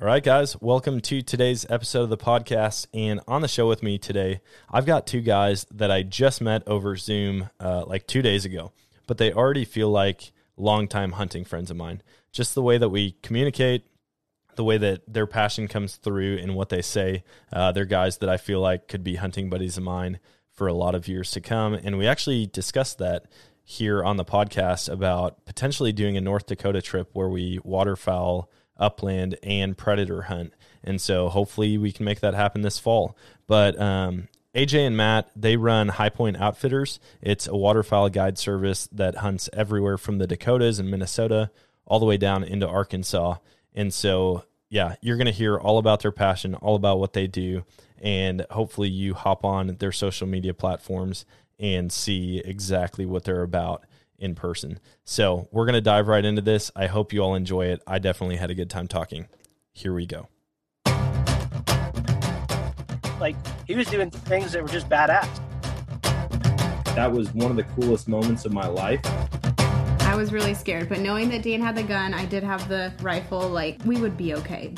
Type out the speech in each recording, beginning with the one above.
All right, guys, welcome to today's episode of the podcast. And on the show with me today, I've got two guys that I just met over Zoom uh, like two days ago, but they already feel like longtime hunting friends of mine. Just the way that we communicate, the way that their passion comes through in what they say. Uh, they're guys that I feel like could be hunting buddies of mine for a lot of years to come. And we actually discussed that here on the podcast about potentially doing a North Dakota trip where we waterfowl upland and predator hunt. And so hopefully we can make that happen this fall. But um, AJ and Matt, they run High Point Outfitters. It's a waterfowl guide service that hunts everywhere from the Dakotas and Minnesota all the way down into Arkansas. And so, yeah, you're going to hear all about their passion, all about what they do. And hopefully you hop on their social media platforms and see exactly what they're about in person. So we're going to dive right into this. I hope you all enjoy it. I definitely had a good time talking. Here we go. Like he was doing things that were just badass. That was one of the coolest moments of my life. I was really scared, but knowing that Dan had the gun, I did have the rifle, like we would be okay.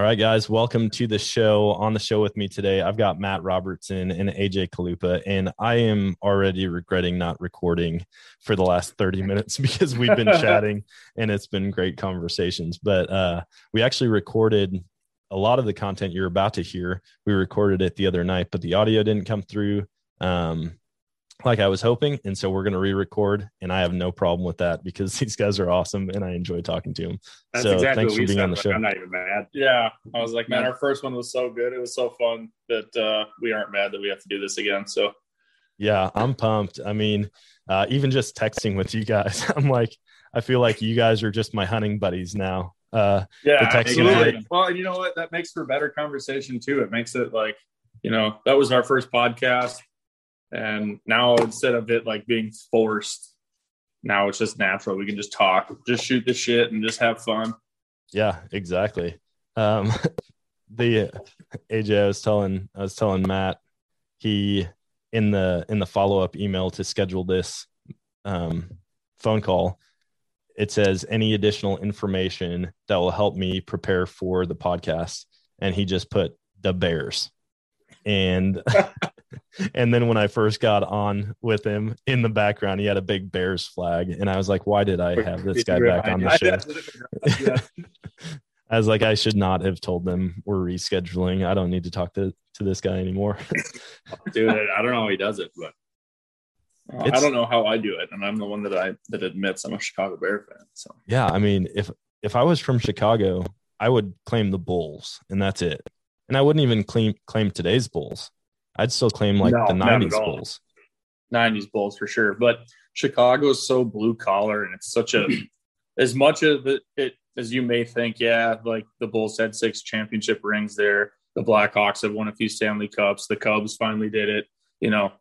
All right, guys, welcome to the show. On the show with me today, I've got Matt Robertson and AJ Kalupa, and I am already regretting not recording for the last 30 minutes because we've been chatting and it's been great conversations. But uh, we actually recorded a lot of the content you're about to hear. We recorded it the other night, but the audio didn't come through. Um, like I was hoping. And so we're going to re record. And I have no problem with that because these guys are awesome and I enjoy talking to them. That's so exactly thanks for being on the show. I'm not even mad. Yeah. I was like, man, our first one was so good. It was so fun that uh, we aren't mad that we have to do this again. So, yeah, I'm pumped. I mean, uh, even just texting with you guys, I'm like, I feel like you guys are just my hunting buddies now. Uh, yeah, absolutely. Well, and you know what? That makes for better conversation too. It makes it like, you know, that was our first podcast and now instead of it like being forced, now it's just natural. We can just talk, just shoot the shit and just have fun. Yeah, exactly. Um, the AJ, I was telling, I was telling Matt, he in the in the follow up email to schedule this um, phone call, it says any additional information that will help me prepare for the podcast, and he just put the Bears, and and then when I first got on with him in the background, he had a big Bears flag. And I was like, why did I have this guy back on the show? I was like, I should not have told them we're rescheduling. I don't need to talk to, to this guy anymore. Dude, I don't know how he does it, but uh, I don't know how I do it. And I'm the one that I that admits I'm a Chicago Bear fan. So yeah, I mean, if if I was from Chicago, I would claim the Bulls and that's it. And I wouldn't even claim claim today's Bulls. I'd still claim like no, the '90s Bulls. '90s Bulls for sure, but Chicago is so blue collar, and it's such a as much of it, it as you may think. Yeah, like the Bulls had six championship rings there. The Blackhawks have won a few Stanley Cups. The Cubs finally did it. You know,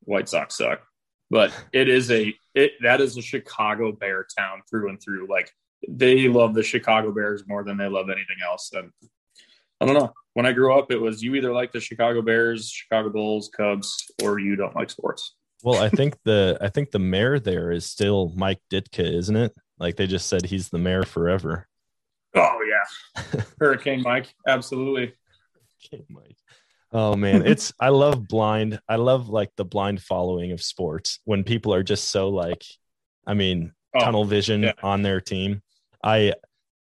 White Sox suck, but it is a it that is a Chicago Bear town through and through. Like they love the Chicago Bears more than they love anything else, and I don't know when I grew up, it was you either like the Chicago Bears, Chicago Bulls, Cubs, or you don't like sports. Well, I think the I think the mayor there is still Mike Ditka, isn't it? Like they just said he's the mayor forever. Oh yeah, Hurricane Mike, absolutely. Hurricane Mike. Oh man, it's I love blind. I love like the blind following of sports when people are just so like, I mean, oh, tunnel vision yeah. on their team. I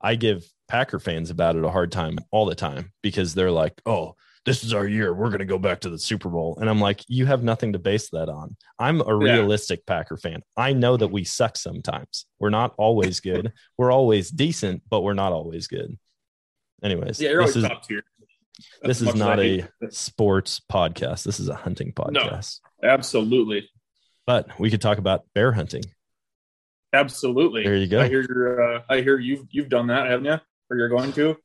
I give Packer fans about it a hard time all the time because they're like, oh, this is our year. We're going to go back to the Super Bowl. And I'm like, you have nothing to base that on. I'm a realistic yeah. Packer fan. I know that we suck sometimes. We're not always good. we're always decent, but we're not always good. Anyways, yeah, you're always is, top tier. this is not a sports podcast. This is a hunting podcast. No, absolutely. But we could talk about bear hunting. Absolutely. There you go. I hear. Uh, I hear you've you've done that, haven't you? Or you're going to?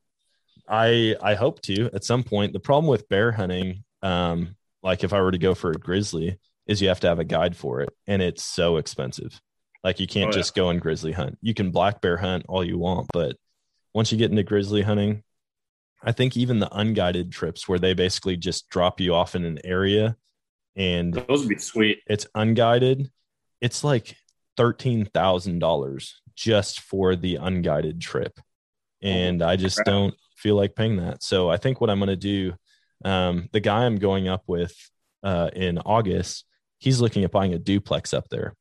I I hope to at some point. The problem with bear hunting, um, like if I were to go for a grizzly, is you have to have a guide for it, and it's so expensive. Like you can't oh, just yeah. go and grizzly hunt. You can black bear hunt all you want, but once you get into grizzly hunting, I think even the unguided trips where they basically just drop you off in an area and those would be sweet. It's unguided. It's like thirteen thousand dollars just for the unguided trip, and I just don't feel like paying that. So I think what I'm going to do, um, the guy I'm going up with uh, in August, he's looking at buying a duplex up there,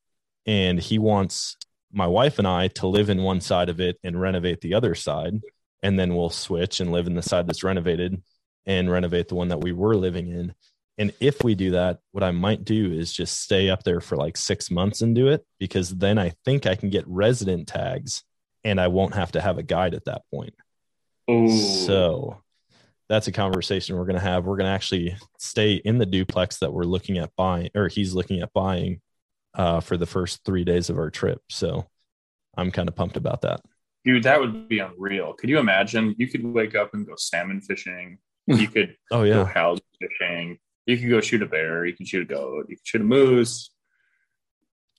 and he wants my wife and I to live in one side of it and renovate the other side, and then we'll switch and live in the side that's renovated and renovate the one that we were living in. And if we do that, what I might do is just stay up there for like six months and do it because then I think I can get resident tags and I won't have to have a guide at that point. Ooh. So that's a conversation we're going to have. We're going to actually stay in the duplex that we're looking at buying, or he's looking at buying uh, for the first three days of our trip. So I'm kind of pumped about that. Dude, that would be unreal. Could you imagine? You could wake up and go salmon fishing. You could Oh, go yeah. house fishing. You could go shoot a bear. You could shoot a goat. You could shoot a moose.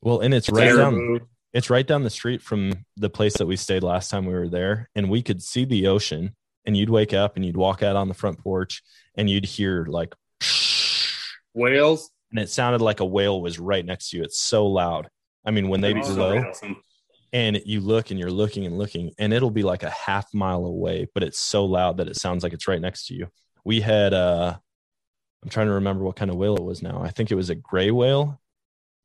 Well, and it's right down, caribou. It's right down the street from the place that we stayed last time we were there. And we could see the ocean and you'd wake up and you'd walk out on the front porch and you'd hear like, whales. and it sounded like a whale was right next to you. It's so loud. I mean, when they That'd be so blow, awesome. and you look and you're looking and looking and it'll be like a half mile away but it's so loud that it sounds like it's right next to you we had uh i'm trying to remember what kind of whale it was now i think it was a gray whale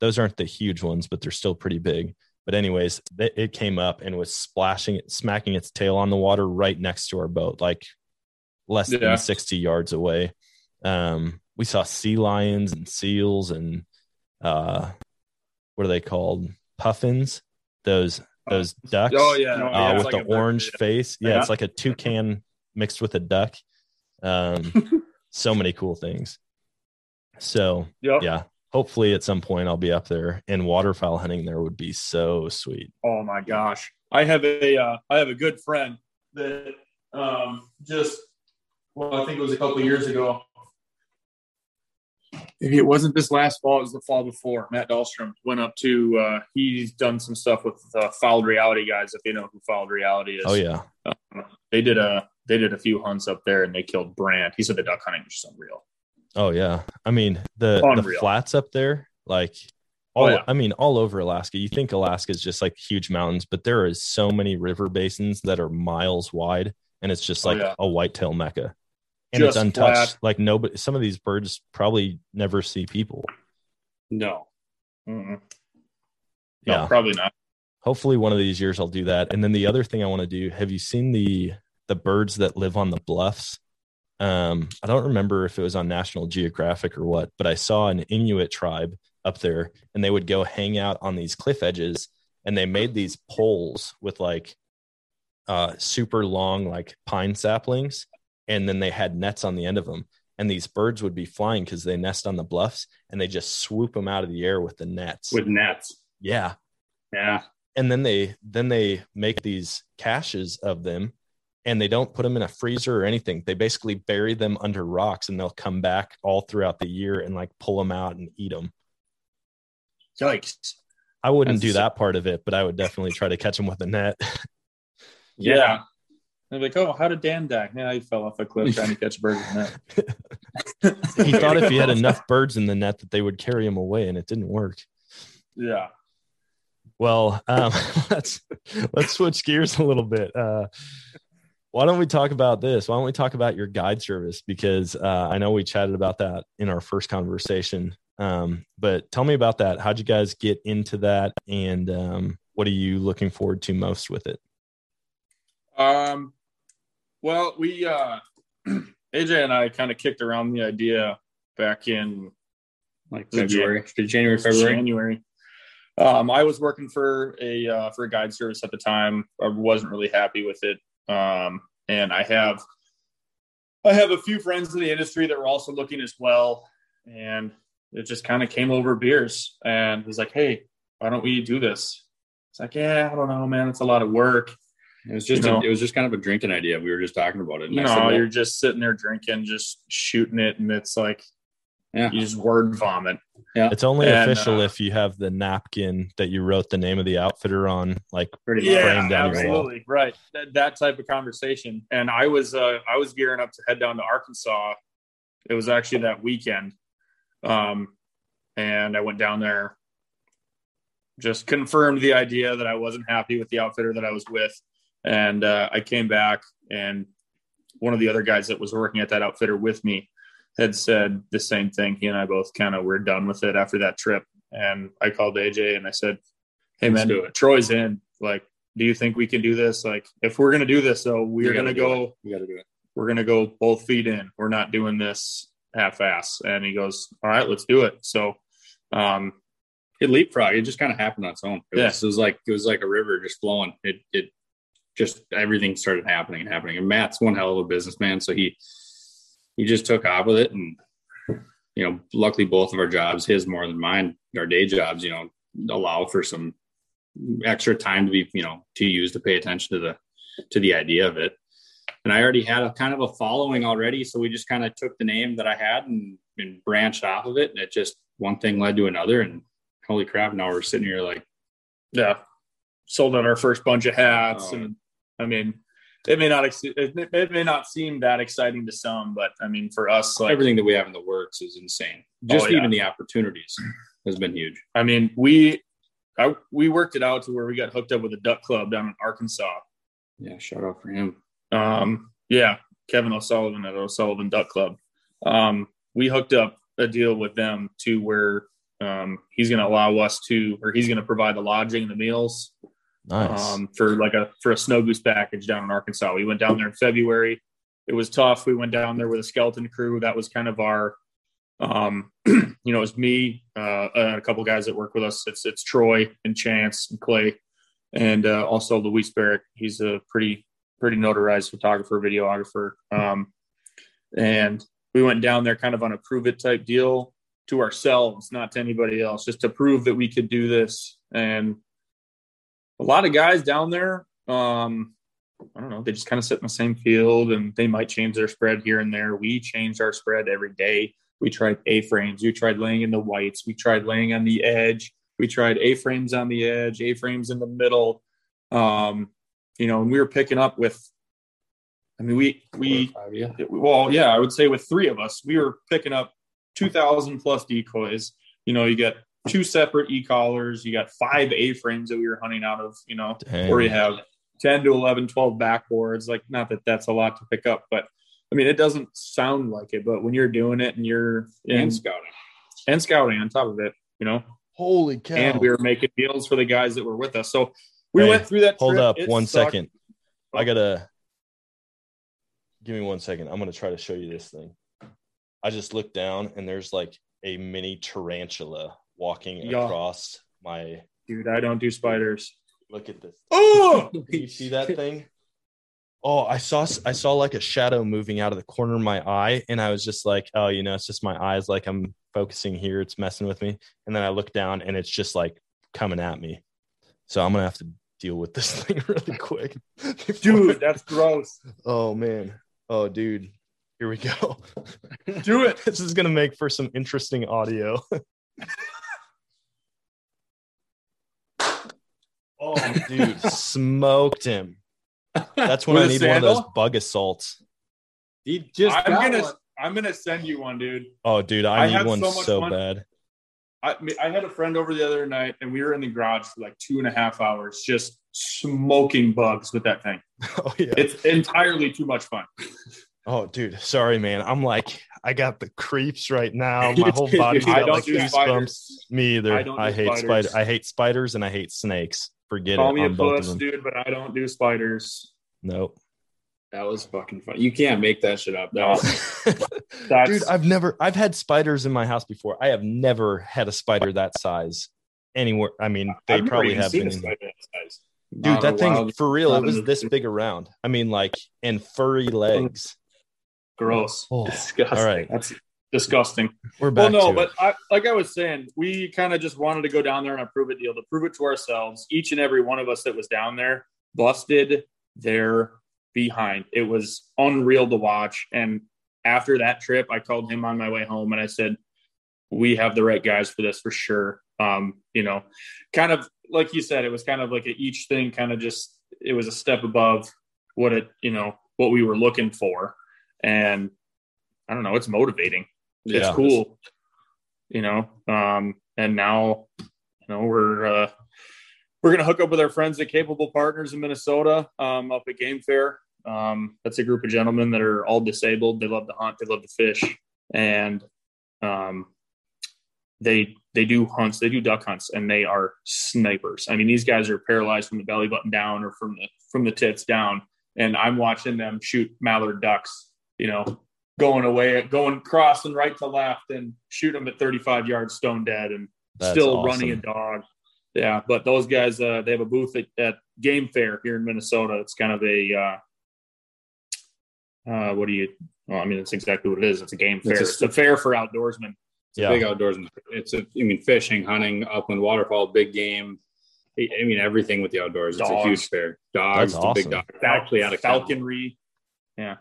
those aren't the huge ones but they're still pretty big but anyways it it came up and was splashing smacking its tail on the water right next to our boat like less Yeah. than 60 yards away um we saw sea lions and seals and uh what are they called puffins those those ducks Oh yeah, No, uh, yeah, with it's the like a bird. orange face yeah, Yeah. it's like a toucan mixed with a duck um so many cool things so Yep. yeah hopefully at some point i'll be up there and waterfowl hunting there would be so sweet Oh my gosh, I have a uh, I have a good friend that um, just well, I think it was a couple of years ago. Maybe it wasn't this last fall; it was the fall before. Matt Dahlstrom went up to. Uh, he's done some stuff with uh, Fowled Reality guys. If you know who Fowled Reality is, oh yeah they did a they did a few hunts up there and they killed Brant. He said the duck hunting was just unreal. Oh yeah i mean the the flats up there like oh, all Oh, yeah. i mean all over alaska you think alaska is just like huge mountains but there is so many river basins that are miles wide and it's just Oh, like yeah. a whitetail mecca and Just it's untouched flat. like nobody some of these birds probably never see people No, Mm-mm. yeah no, probably not. hopefully one of these years I'll do that. And then the other thing I want to do, have you seen the the birds that live on the bluffs? Um, I don't remember if it was on National Geographic or what, but I saw an Inuit tribe up there and they would go hang out on these cliff edges and they made these poles with like uh super long like pine saplings and then they had nets on the end of them and these birds would be flying because they nest on the bluffs and they just swoop them out of the air with the nets. With nets, yeah. Yeah. and then they then they make these caches of them and they don't put them in a freezer or anything they basically bury them under rocks and they'll come back all throughout the year and like pull them out and eat them Yikes. i wouldn't That's do that part of it but i would definitely try to catch them with a net Yeah. They're like, oh, how did Dan die? Yeah, he fell off a cliff trying to catch a bird in the net. he thought if he had enough birds in the net that they would carry him away and it didn't work Yeah. well um, let's let's switch gears a little bit uh, why don't we talk about this? Why don't we talk about your guide service? Because uh, i know we chatted about that in our first conversation. Um, but tell me about that. How'd you guys get into that? And um, what are you looking forward to most with it? Um, well, we uh, AJ and I kind of kicked around the idea back in like Was it February, January, February. January. Um, I was working for a uh, for a guide service at the time. I wasn't really happy with it, um, and I have I have a few friends in the industry that were also looking as well, and it just kind of came over beers and was like, "Hey, why don't we do this?" It's like, "Yeah, I don't know, man. It's a lot of work." It was just You know. a, it was just kind of a drinking idea. We were just talking about it. Said, well, you're just sitting there drinking, just shooting it, and it's like yeah, you just word vomit. It's only And, official uh, if you have the napkin that you wrote the name of the outfitter on like pretty yeah, framed down your wall. absolutely right. That, that type of conversation. And I was uh, I was gearing up to head down to Arkansas. It was actually that weekend, um, and I went down there just confirmed the idea that I wasn't happy with the outfitter that I was with. And uh, I came back, and one of the other guys that was working at that outfitter with me had said the same thing. He and I both kind of were done with it after that trip. And I called AJ and I said, Hey, man. Troy's in. Like, do you think we can do this? Like, if we're going to do this, though, we're going to go it. We got to do it. we're going to go both feet in. We're not doing this half ass. And he goes, all right, let's do it. So, um, It leapfrog. It just kind of happened on its own. It, Yeah. was, it was like it was like a river just flowing. It it just everything started happening and happening. And Matt's one hell of a businessman, so he he just took off with it. And you know, luckily both of our jobs, his more than mine, our day jobs, you know, allow for some extra time to be you know to use to pay attention to the to the idea of it. And I already had a kind of a following already, so we just kind of took the name that I had and, and branched off of it. And it just one thing led to another, and holy crap! Now we're sitting here like yeah, sold out our first bunch of hats. Oh. And I mean, it may not, ex- it, it may not seem that exciting to some, but I mean, for us, like, everything that we have in the works is insane. Just Oh, yeah. even the opportunities has been huge. I mean, we, I, we worked it out to where we got hooked up with a duck club down in Arkansas. Yeah, shout out for him. Um, yeah, Kevin O'Sullivan at O'Sullivan Duck Club. Um, we hooked up a deal with them to where um, he's going to allow us to, or he's going to provide the lodging and the meals Nice. um, for like a for a snow goose package down in Arkansas. We went down there in February. It was tough. We went down there with a skeleton crew. That was kind of our, um, you know, it was me uh, and a couple guys that work with us. It's it's Troy and Chance and Clay, and uh, also Luis Barrett. He's a pretty pretty notarized photographer, videographer. Um, and we went down there kind of on a prove it type deal to ourselves, not to anybody else, just to prove that we could do this. And a lot of guys down there, um, I don't know, they just kind of sit in the same field and they might change their spread here and there. We change our spread every day. We tried A frames, we tried laying in the whites, we tried laying on the edge, we tried A frames on the edge, A frames in the middle. Um, you know, and we were picking up with, I mean, we, we, yeah. well, yeah, I would say with three of us, we were picking up 2,000 plus decoys. You know, you got two separate e collars, you got five A frames that we were hunting out of, you know, Dang. or you have 10 to 11, 12 backboards. Like, not that that's a lot to pick up, but I mean, it doesn't sound like it, but when you're doing it and you're in And scouting. and scouting on top of it, you know, Holy cow. and we were making deals for the guys that were with us. So we Hey, went through that. Hold trip. up It one sucked. second. I gotta give me one second. I'm gonna try to show you this thing. I just looked down and there's like a mini tarantula walking Yeah. across my Dude, I don't do spiders. look at this. Oh, you see that thing? Oh, I saw I saw like a shadow moving out of the corner of my eye, and I was just like, oh, you know, it's just my eyes. Like I'm focusing here, it's messing with me. And then I look down, and it's just like coming at me. So I'm gonna have to deal with this thing really quick, dude, that's gross. Oh man. Oh, dude. Here we go. Do it. this is gonna make for some interesting audio. Oh, dude, smoked him. That's when I I a need one of those Bug-A-Salts. He just I'm gonna one. I'm gonna send you one, dude. Oh, dude, I, I need one so so, bad. I I had a friend over the other night, and we were in the garage for like two and a half hours, just smoking bugs with that thing. Oh yeah. It's entirely too much fun. Oh, dude, sorry, man. I'm like, I got the creeps right now. My whole body. I got don't like do goosebumps. spiders. Me either. I I, don't do hate spiders. spiders. I hate spiders and I hate snakes. Forget Call it me a on both puss, dude, but I don't do spiders. Nope. That was fucking fun. You can't make that shit up. That was, That's Dude, I've never I've had spiders in my house before. I have never had a spider that size anywhere. I mean, they I've probably have been. spider that size. Dude, Not that thing wild- for real, it was in the- this big around. I mean, like, and furry legs. Gross. Oh, disgusting. all right. That's disgusting. We're Well, no, but. I, like I was saying, we kind of just wanted to go down there on a prove it deal to prove it to ourselves. Each and every one of us that was down there busted their behind. It was unreal to watch. And after that trip, I called him on my way home and I said, "We have the right guys for this for sure." Um, you know, kind of like you said, it was kind of like a, each thing kind of just it was a step above what it you know what we were looking for, and I don't know, it's motivating it's Yeah. cool you know um and now you know we're uh we're gonna hook up with our friends at Capable Partners in Minnesota, um, up at Game Fair. Um, that's a group of gentlemen that are all disabled. They love to hunt. They love to fish, and um, they they do hunts. They do duck hunts, and they are snipers. I mean, these guys are paralyzed from the belly button down or from the from the tits down, and I'm watching them shoot mallard ducks. You know, going away, going crossing right to left, and shoot them at 35 yards, stone dead, and That's still awesome. running a dog. Yeah, but those guys, uh, they have a booth at, at Game Fair here in Minnesota. It's kind of a, uh, uh, what do you? Well, I mean, it's exactly what it is. It's a game fair. a- It's a, fair for outdoorsmen. It's a Yeah. big outdoors. It's a, I mean, fishing, hunting, upland waterfall, big game. I I mean, everything with the outdoors. It's a huge fair. Dogs, That's the big awesome. dog. Actually, out of kennel. falconry. Yeah,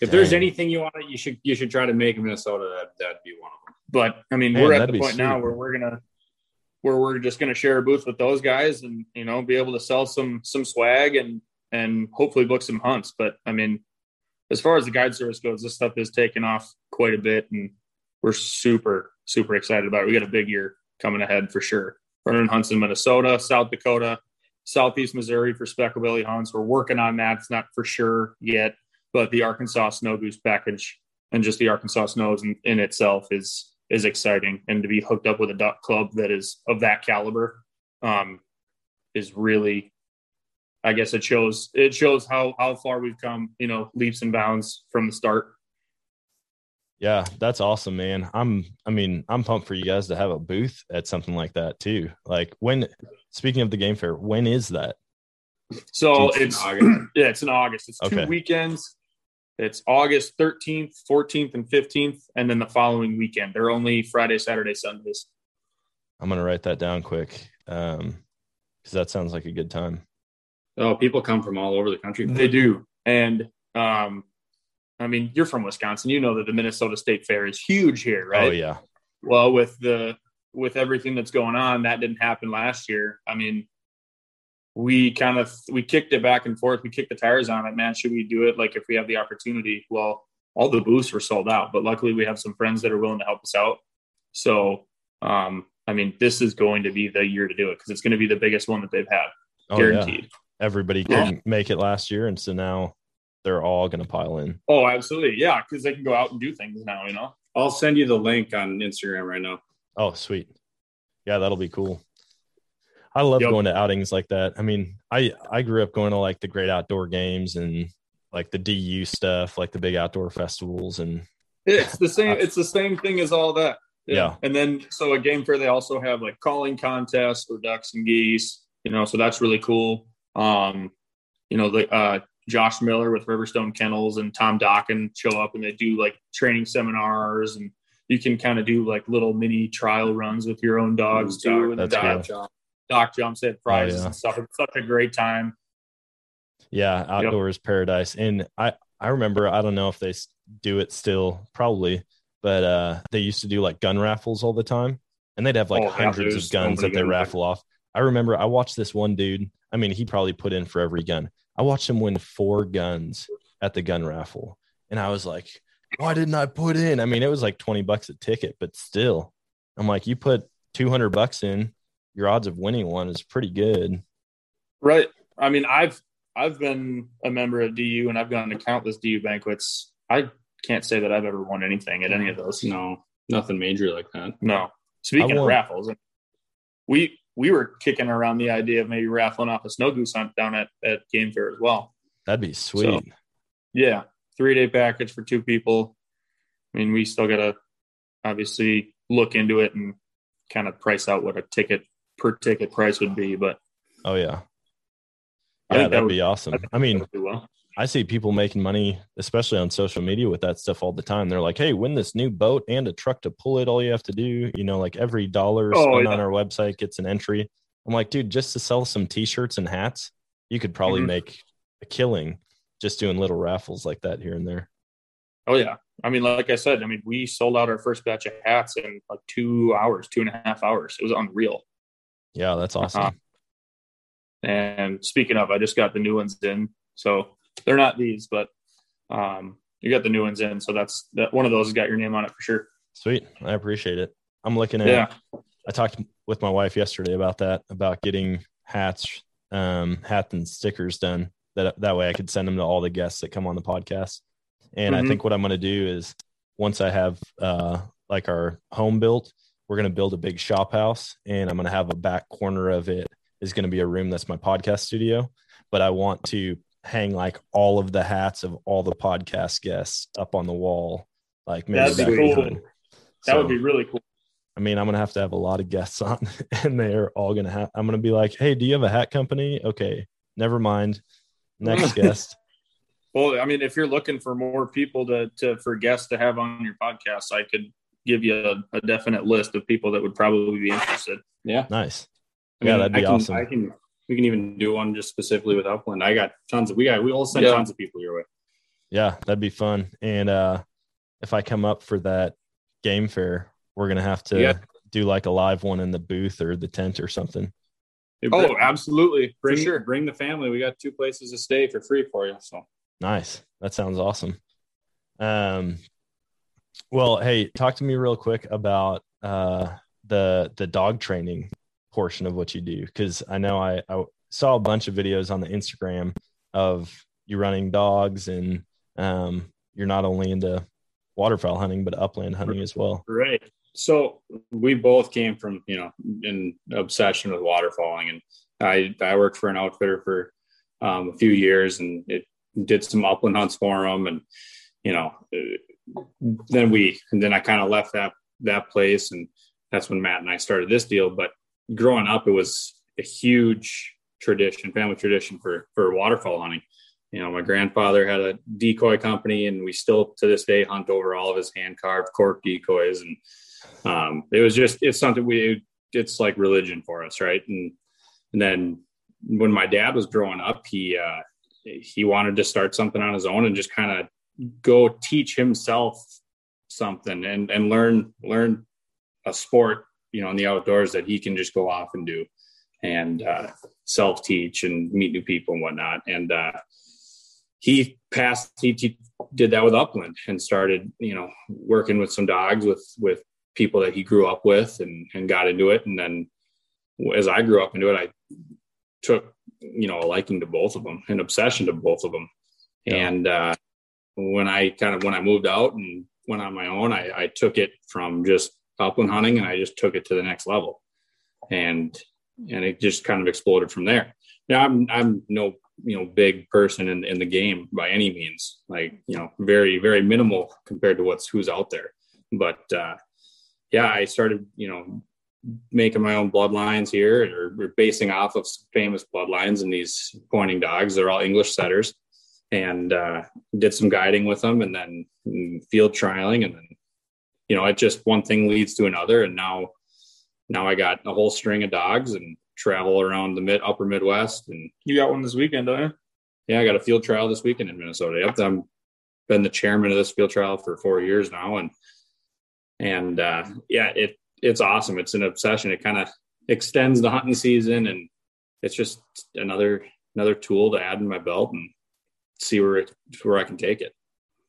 If there's Dang. anything you want, you should you should try to make in Minnesota. That that'd be one of them. but I mean, Man, we're at the point now where we're gonna, where we're just gonna share a booth with those guys, and you know, be able to sell some some swag and and hopefully book some hunts. But I mean, as far as the guide service goes, this stuff is taking off quite a bit, and we're super super excited about it. We got a big year coming ahead for sure. Running hunts in Minnesota, South Dakota, Southeast Missouri for speckled hunts. We're working on that. It's not for sure yet, but the Arkansas snow goose package and just the Arkansas snows in, in itself is is exciting. And to be hooked up with a duck club that is of that caliber um, is really, I guess it shows it shows how how far we've come. You know, leaps and bounds from the start. Yeah, that's awesome, man. I'm I mean, I'm pumped for you guys to have a booth at something like that too. Like when speaking of the game fair, when is that? So It's in it's August. yeah, it's in August. It's Okay. two weekends. It's August 13th, 14th, and 15th, and then the following weekend. They're only Friday, Saturday, Sundays. I'm gonna write that down quick. Um because that sounds like a good time. Oh, people come from all over the country. They do. And um, I mean, you're from Wisconsin. You know that the Minnesota State Fair is huge here, right? Oh yeah. Well, with the with everything that's going on, that didn't happen last year. I mean, we kind of we kicked it back and forth. We kicked the tires on it, man. Should we do it? Like if we have the opportunity. Well, all the booths were sold out, but luckily we have some friends that are willing to help us out. So, um, I mean, this is going to be the year to do it because it's going to be the biggest one that they've had, Oh yeah. guaranteed. Everybody Yeah. couldn't make it last year, and so now they're all gonna pile in. Oh, absolutely, yeah, because they can go out and do things now. You know. I'll send you the link on Instagram right now. Oh, sweet. Yeah, that'll be cool. I love Yep. going to outings like that. I mean, I I grew up going to like the great outdoor games and like the DU stuff, like the big outdoor festivals and It's the same. It's the same thing as all that. Yeah. And then so at Game Fair they also have like calling contests for ducks and geese. You know, so that's really cool. Um, you know, the uh, Josh Miller with Riverstone Kennels and Tom Dokken show up and they do like training seminars and you can kind of do like little mini trial runs with your own dogs too. And That's Doc, cool. Dock jumps at prizes yeah. and stuff. It's such a great time. yeah, outdoors paradise. And I I remember I don't know if they do it still, probably, but uh they used to do like gun raffles all the time, and they'd have like Oh, hundreds there's of guns that they guns. raffle off. I remember I watched this one dude. I mean, he probably put in for every gun. I watched him win four guns at the gun raffle, and I was like, why didn't I put in? I mean, it was like twenty bucks a ticket, but still, I'm like, you put two hundred bucks in, your odds of winning one is pretty good. Right. I mean, I've I've been a member of DU and I've gone to countless DU banquets. I can't say that I've ever won anything at any of those. No, nothing major like that. No. Speaking of raffles, we we were kicking around the idea of maybe raffling off a snow goose hunt down at, at Game Fair as well. That'd be sweet. Yeah. Three day package for two people. I mean, we still gotta obviously look into it and kind of price out what a ticket per ticket price would be, but oh yeah, yeah, think that that'd be awesome. think I mean, would well. I see people making money, especially on social media with that stuff all the time. They're like, hey, win this new boat and a truck to pull it. All you have to do, you know, like every dollar Oh, spent yeah. on our website gets an entry. I'm like, dude, just to sell some t shirts and hats, you could probably Mhm. make a killing just doing little raffles like that here and there. Oh yeah. I mean, like I said, I mean, we sold out our first batch of hats in like two hours, two and a half hours. It was unreal. Yeah, that's awesome. Uh-huh. And speaking of, I just got the new ones in. So they're not these, but um, you got the new ones in. So that's that one of those has got your name on it for sure. Sweet. I appreciate it. I'm looking at, Yeah. I talked with my wife yesterday about that, about getting hats, um, hat and stickers done. That that way I could send them to all the guests that come on the podcast. And I Mhm. think what I'm going to do is once I have uh, like our home built, we're going to build a big shop house, and I'm going to have a back corner of it is going to be a room that's my podcast studio. But I want to hang like all of the hats of all the podcast guests up on the wall, like maybe That'd be cool. That So- would be really cool. I mean, I'm gonna have to have a lot of guests on, and they're all gonna have. I'm gonna be like, "Hey, do you have a hat company?" Okay, never mind. Next guest. Well, I mean, if you're looking for more people to, to for guests to have on your podcast, I could give you a, a definite list of people that would probably be interested. Yeah. Nice. I Yeah, that'd be I can, awesome. I can, we can even do one just specifically with Upland. I got tons of, we got, we all send Yeah. tons of people your way. Yeah, that'd be fun. And uh if I come up for that game fair, we're gonna have to Yeah. do like a live one in the booth or the tent or something. Oh, bring- absolutely. bring, for sure. bring the family. We got two places to stay for free for you. So Nice. That sounds awesome. Um well, hey, talk to me real quick about uh the the dog training portion of what you do cuz I know I, I saw a bunch of videos on the Instagram of you running dogs and um you're not only into waterfowl hunting but upland hunting as well. Right. So we both came from, you know, an obsession with waterfalling. And I, I worked for an outfitter for um, a few years and it did some upland hunts for them. And, you know, then we, and then I kind of left that, that place. And that's when Matt and I started this deal. But growing up, it was a huge tradition, family tradition for, for waterfowl hunting. You know, my grandfather had a decoy company and we still to this day hunt over all of his hand carved cork decoys. And, um, it was just it's something we it's like religion for us right and and then when my dad was growing up he uh he wanted to start something on his own and just kind of go teach himself something and and learn learn a sport you know in the outdoors that he can just go off and do and uh self teach and meet new people and whatnot. And uh he passed he, he did that with upland and started you know working with some dogs with with people that he grew up with and and got into it. And then as i grew up into it i took you know a liking to both of them an obsession to both of them. Yeah. and uh when i kind of when i moved out and went on my own i i took it from just upland hunting and i just took it to the next level. And and it just kind of exploded from there. Now i'm i'm no you know big person in, in the game by any means like you know very very minimal compared to what's who's out there. But uh yeah i started you know making my own bloodlines here or, or basing off of famous bloodlines and these pointing dogs. They're all english setters and uh did some guiding with them and then field trialing and then you know it just one thing leads to another and now now i got a whole string of dogs and travel around the mid upper midwest and You got one this weekend, don't you? yeah, I got a field trial this weekend in Minnesota. Yep, I'm been the chairman of this field trial for four years now, and and uh, yeah, it it's awesome. It's an obsession. It kind of extends the hunting season, and it's just another another tool to add in my belt and see where it, where I can take it.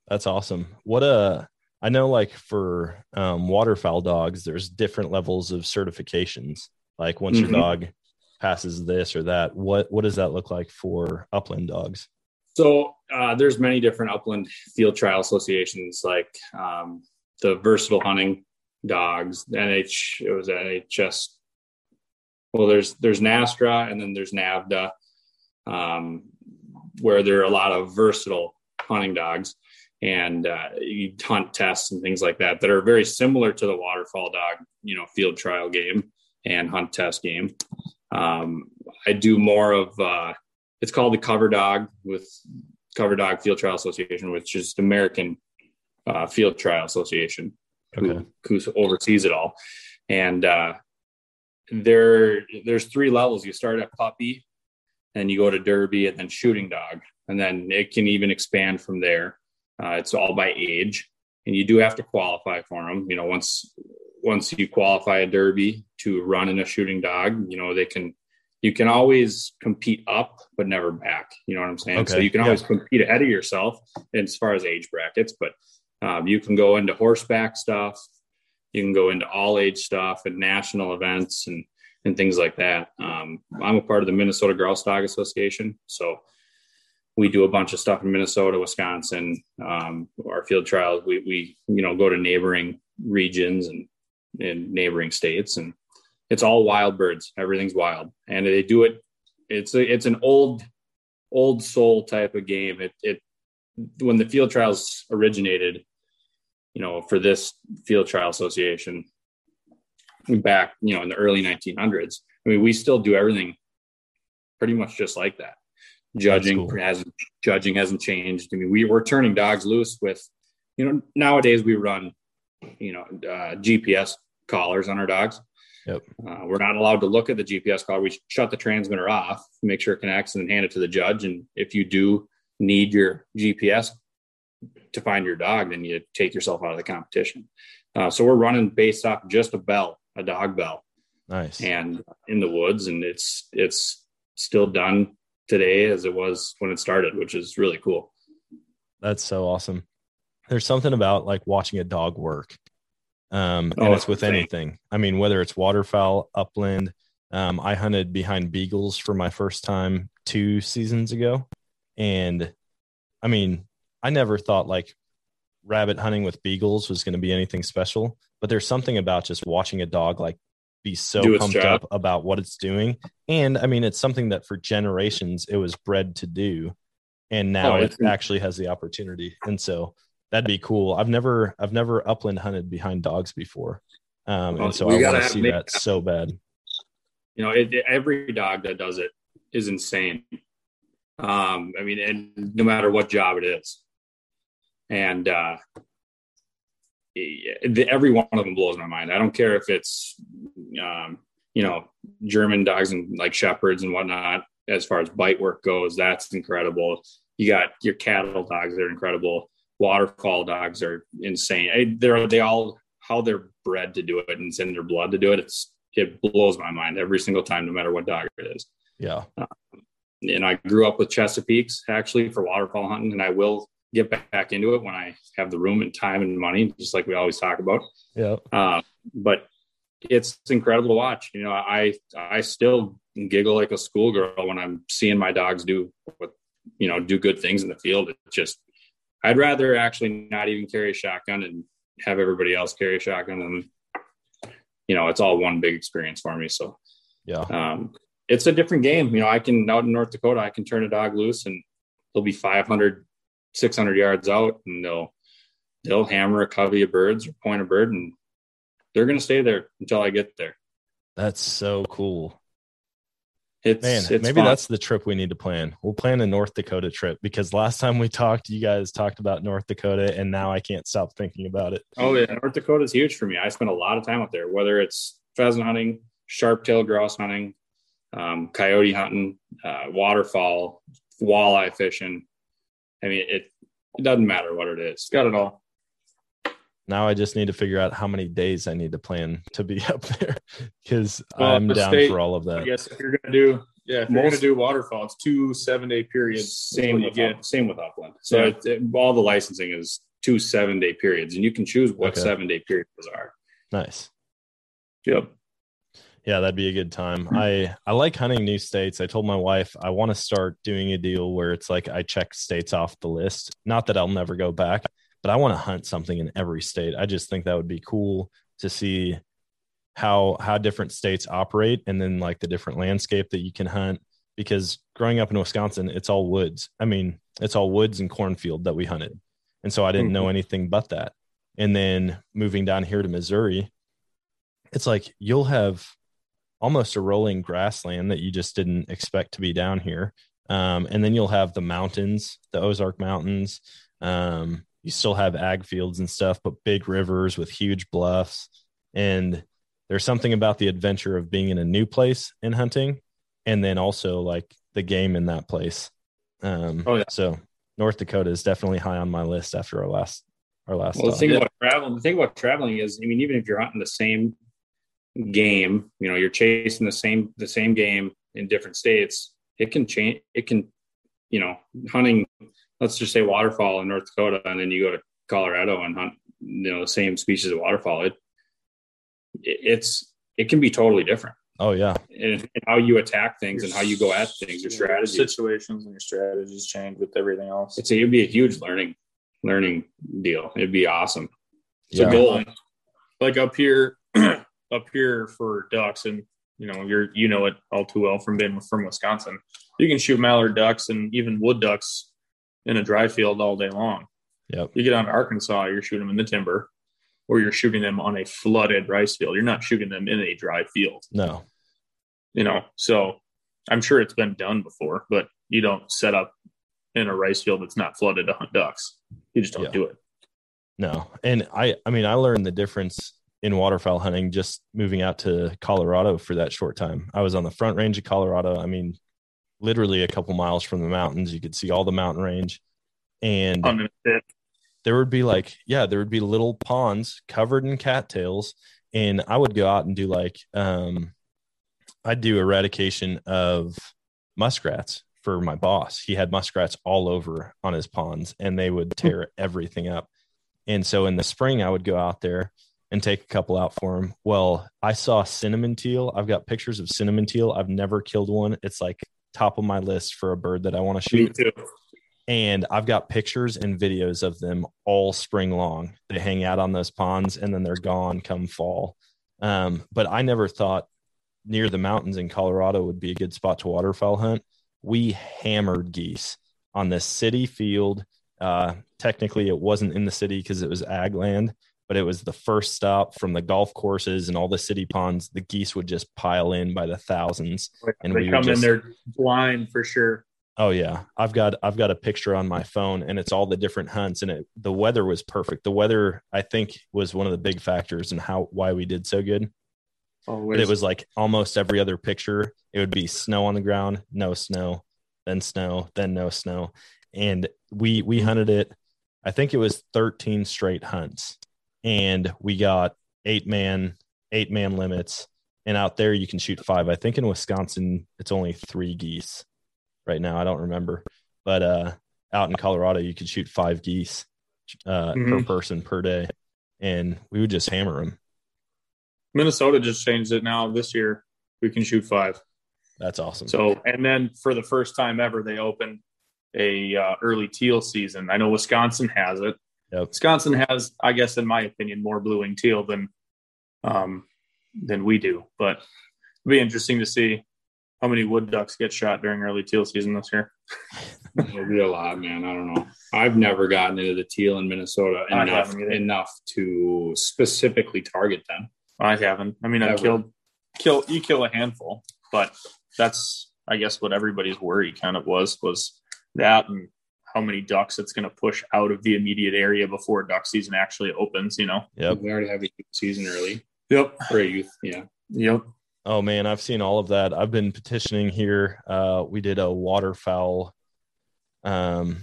That's awesome. What a I know like for um, waterfowl dogs, there's different levels of certifications. Like once Mhm. your dog passes this or that, what what does that look like for upland dogs? So uh, there's many different upland field trial associations, like um, the versatile hunting dogs, NH. It was NHS. Well, there's there's NSTRA and then there's NAVHDA, um, where there are a lot of versatile hunting dogs, and uh, you hunt tests and things like that that are very similar to the waterfall dog, you know, field trial game and hunt test game. Um, I do more of uh, it's called the cover dog with cover dog field trial association which is the american uh, field trial association Okay. who, who oversees it all and uh, there there's three levels you start at puppy and you go to derby and then shooting dog and then it can even expand from there. Uh, it's all by age and you do have to qualify for them you know once once you qualify a derby to run in a shooting dog you know they can you can always compete up but never back. You know what i'm saying? So you can yeah. always compete ahead of yourself as far as age brackets but um, you can go into horseback stuff. You can go into all age stuff and national events and and things like that. Um, I'm a part of the Minnesota Grouse Dog Association, so we do a bunch of stuff in Minnesota, Wisconsin. Um, our field trials, we, we, you know, go to neighboring regions and, in neighboring states and it's all wild birds. Everything's wild and they do it. It's a, it's an old, old soul type of game. It, it, when the field trials originated, you know, for this field trial association back, you know, in the early 1900s, I mean, we still do everything pretty much just like that judging cool. hasn't judging hasn't changed. I mean, we we're turning dogs loose with, you know, nowadays we run, you know, uh, GPS collars on our dogs. Yep. Uh, we're not allowed to look at the GPS collar. We shut the transmitter off, make sure it connects, and then hand it to the judge. And if you do need your GPS to find your dog, then you take yourself out of the competition. Uh, so we're running based off just a bell, a dog bell. Nice. And in the woods, and it's it's still done today as it was when it started, which is really cool. That's so awesome. There's something about like watching a dog work. Um, and oh, it's with anything. I mean, whether it's waterfowl, upland. Um, I hunted behind beagles for my first time two seasons ago. And I mean, I never thought like rabbit hunting with beagles was going to be anything special, but there's something about just watching a dog like be so pumped job. up about what it's doing. And I mean, it's something that for generations it was bred to do. And now oh, it actually has the opportunity. And so that'd be cool. I've never, I've never upland hunted behind dogs before. Um, and so I want to see that so bad. You know, it, every dog that does it is insane. Um, I mean, and no matter what job it is. And, uh, every one of them blows my mind. I don't care if it's, um, you know, German dogs and like shepherds and whatnot. As far as bite work goes, that's incredible. You got your cattle dogs; they're incredible. Waterfall dogs are insane. They're they all how they're bred to do it and it's in their blood to do it. It's it blows my mind every single time, no matter what dog it is. Yeah. Um, and I grew up with Chesapeakes actually for waterfall hunting, and I will get back into it when I have the room and time and money, just like we always talk about. Yeah. Uh, but it's incredible to watch. You know, I I still giggle like a schoolgirl when I'm seeing my dogs do what you know do good things in the field. It's just I'd rather actually not even carry a shotgun and have everybody else carry a shotgun, and you know, it's all one big experience for me. So yeah, um, it's a different game. You know, I can out in North Dakota, I can turn a dog loose and there'll be 500 600 yards out and they'll they'll hammer a covey of birds or point a bird and they're going to stay there until I get there. That's so cool. It's, Man, it's maybe fun. that's the trip we need to plan. We'll plan a North Dakota trip because last time we talked, you guys talked about North Dakota, and now I can't stop thinking about it. Oh yeah, North Dakota is huge for me. I spend a lot of time out there, whether it's pheasant hunting, sharp-tailed grouse hunting, um, coyote hunting, uh, waterfowl, walleye fishing. I mean, it, it doesn't matter what it is. Got it all. Now I just need to figure out how many days I need to plan to be up there because well, I'm down state, for all of that. Yes, if you're gonna do yeah, if you're gonna do waterfowl, it's two seven day periods. Same with get. same with upland. So yeah. it, it, all the licensing is two seven day periods, and you can choose what okay. seven day periods are. Nice. Yep. Yeah, that'd be a good time. I I like hunting new states. I told my wife I want to start doing a deal where it's like I check states off the list. Not that I'll never go back, but I want to hunt something in every state. I just think that would be cool to see how how different states operate and then like the different landscape that you can hunt because growing up in Wisconsin, it's all woods. I mean, it's all woods and cornfield that we hunted. And so I didn't know mm-hmm. anything but that. And then moving down here to Missouri, it's like you'll have almost a rolling grassland that you just didn't expect to be down here. Um, and then you'll have the mountains, the Ozark Mountains. Um, you still have ag fields and stuff, but big rivers with huge bluffs. And there's something about the adventure of being in a new place and hunting, and then also like the game in that place. Um, oh yeah. So North Dakota is definitely high on my list after our last our last. Well, the thing about traveling, the thing about traveling is, I mean, even if you're hunting the same game you know you're chasing the same the same game in different states it can change it can you know hunting let's just say waterfall in north dakota and then you go to colorado and hunt you know the same species of waterfall it it's it can be totally different Oh yeah, and, and how you attack things and how you go at things, your strategy. situations and your strategies change with everything else. It's a, it'd be a huge learning learning deal. It'd be awesome. It's a goal. Like up here, up here for ducks, and you know, you're you know it all too well from being from Wisconsin. You can shoot mallard ducks and even wood ducks in a dry field all day long. Yep. You get on Arkansas, you're shooting them in the timber, or you're shooting them on a flooded rice field. You're not shooting them in a dry field. no, You know, so I'm sure it's been done before, but you don't set up in a rice field that's not flooded to hunt ducks. You just don't Yeah. do it. no. And I, I mean, I learned the difference in waterfowl hunting just moving out to Colorado for that short time. I was on the front range of Colorado. I mean, literally a couple miles from the mountains. You could see all the mountain range, and there would be like yeah there would be little ponds covered in cattails and i would go out and do like um i'd do eradication of muskrats for my boss he had muskrats all over on his ponds and they would tear everything up and so in the spring i would go out there and take a couple out for him well i saw cinnamon teal i've got pictures of cinnamon teal i've never killed one it's like top of my list for a bird that i want to Me shoot too. and I've got pictures and videos of them all spring long. They hang out on those ponds and then they're gone come fall. Um, but I never thought near the mountains in Colorado would be a good spot to waterfowl hunt. We hammered geese on this city field. Uh, technically, it wasn't in the city because it was ag land, but it was the first stop from the golf courses and all the city ponds. The geese would just pile in by the thousands. And they we come in there blind for sure. Oh yeah, I've got I've got a picture on my phone, and it's all the different hunts, and it the weather was perfect. The weather I think was one of the big factors in how why we did so good. But it was like almost every other picture, it would be snow on the ground, no snow, then snow, then no snow, and we we hunted it. I think it was thirteen straight hunts, and we got eight man eight man limits, and out there you can shoot five. I think in Wisconsin it's only three geese right now. I don't remember, but uh, out in Colorado you could shoot five geese uh, per Mhm. person per day, and we would just hammer them. Minnesota just changed it now this year. We can shoot five. That's awesome. So, and then for the first time ever, they opened a uh, early teal season. I know Wisconsin has it. Yep. Wisconsin has, I guess, in my opinion, more blue wing teal than um, than we do. But it'll be interesting to see how many wood ducks get shot during early teal season this year. It'll be a lot, man. I don't know. I've never gotten into the teal in Minnesota enough enough to specifically target them. I haven't. I mean, I Never. killed kill you kill a handful, but that's I guess what everybody's worry kind of was was that and how many ducks it's going to push out of the immediate area before duck season actually opens. You know. Yep. We already have a youth season early Yep. for a youth. Yeah. Yep. Oh man, I've seen all of that. I've been petitioning here. Uh, we did a waterfowl. Um,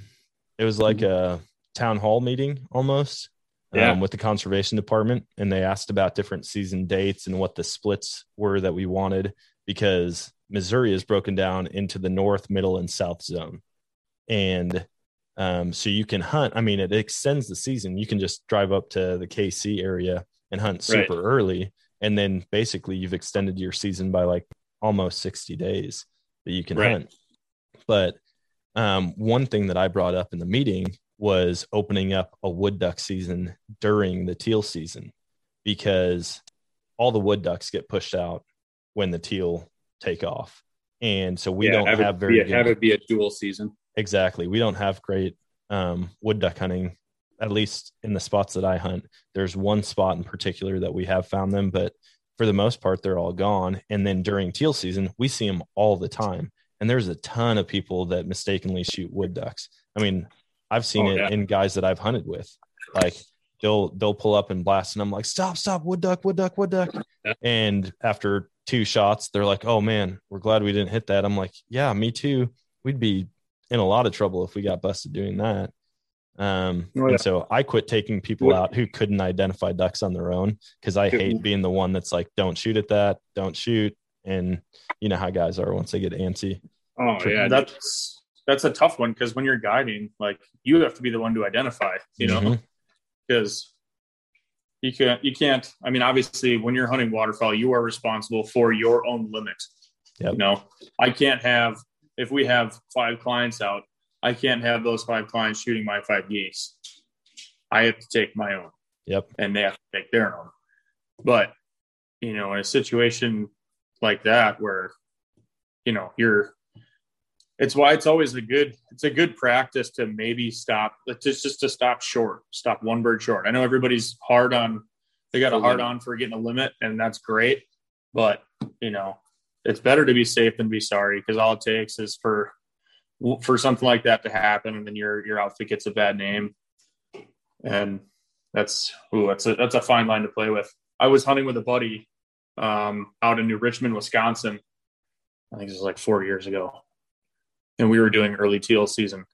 it was like a town hall meeting almost. Yeah. Um, with the conservation department, and they asked about different season dates and what the splits were that we wanted because Missouri is broken down into the north, middle, and south zone, and um, so you can hunt. I mean, it extends the season. You can just drive up to the KC area and hunt Right. super early, and then basically you've extended your season by like almost 60 days that you can Right. hunt. But um, one thing that I brought up in the meeting was opening up a wood duck season during the teal season because all the wood ducks get pushed out when the teal take off. And so we Yeah, don't have, have it very be a, good have it be a dual season. Exactly. We don't have great um, wood duck hunting at least in the spots that i hunt. There's one spot in particular that we have found them but for the most part they're all gone. And then during teal season we see them all the time. And there's a ton of people that mistakenly shoot wood ducks. I mean i've seen Oh, it yeah. in guys that i've hunted with. Like they'll they'll pull up and blast and i'm like stop stop wood duck wood duck wood duck. Yeah. and after two shots they're like oh man we're glad we didn't hit that. I'm like yeah me too. We'd be in a lot of trouble if we got busted doing that. Um, Oh, yeah. and so I quit taking people out who couldn't identify ducks on their own because I hate being the one that's like, don't shoot at that, don't shoot. And you know how guys are once they get antsy. Oh yeah, That's that's a tough one because when you're guiding, like you have to be the one to identify. You know, Mhm. because you can't you can't i mean obviously when you're hunting waterfowl you are responsible for your own limit Yep. you know i can't have if we have five clients out i can't have those five clients shooting my five geese i have to take my own. Yep. and they have to take their own. But you know in a situation like that where you know you're it's why it's always a good it's a good practice to maybe stop just just to stop short stop one bird short. I know everybody's hard on they got a hard on for getting a limit and that's great. But you know it's better to be safe than be sorry because all it takes is for for something like that to happen and then your your outfit gets a bad name and that's ooh, that's a that's a fine line to play with i was hunting with a buddy um out in new richmond wisconsin i think this was like four years ago and we were doing early teal season.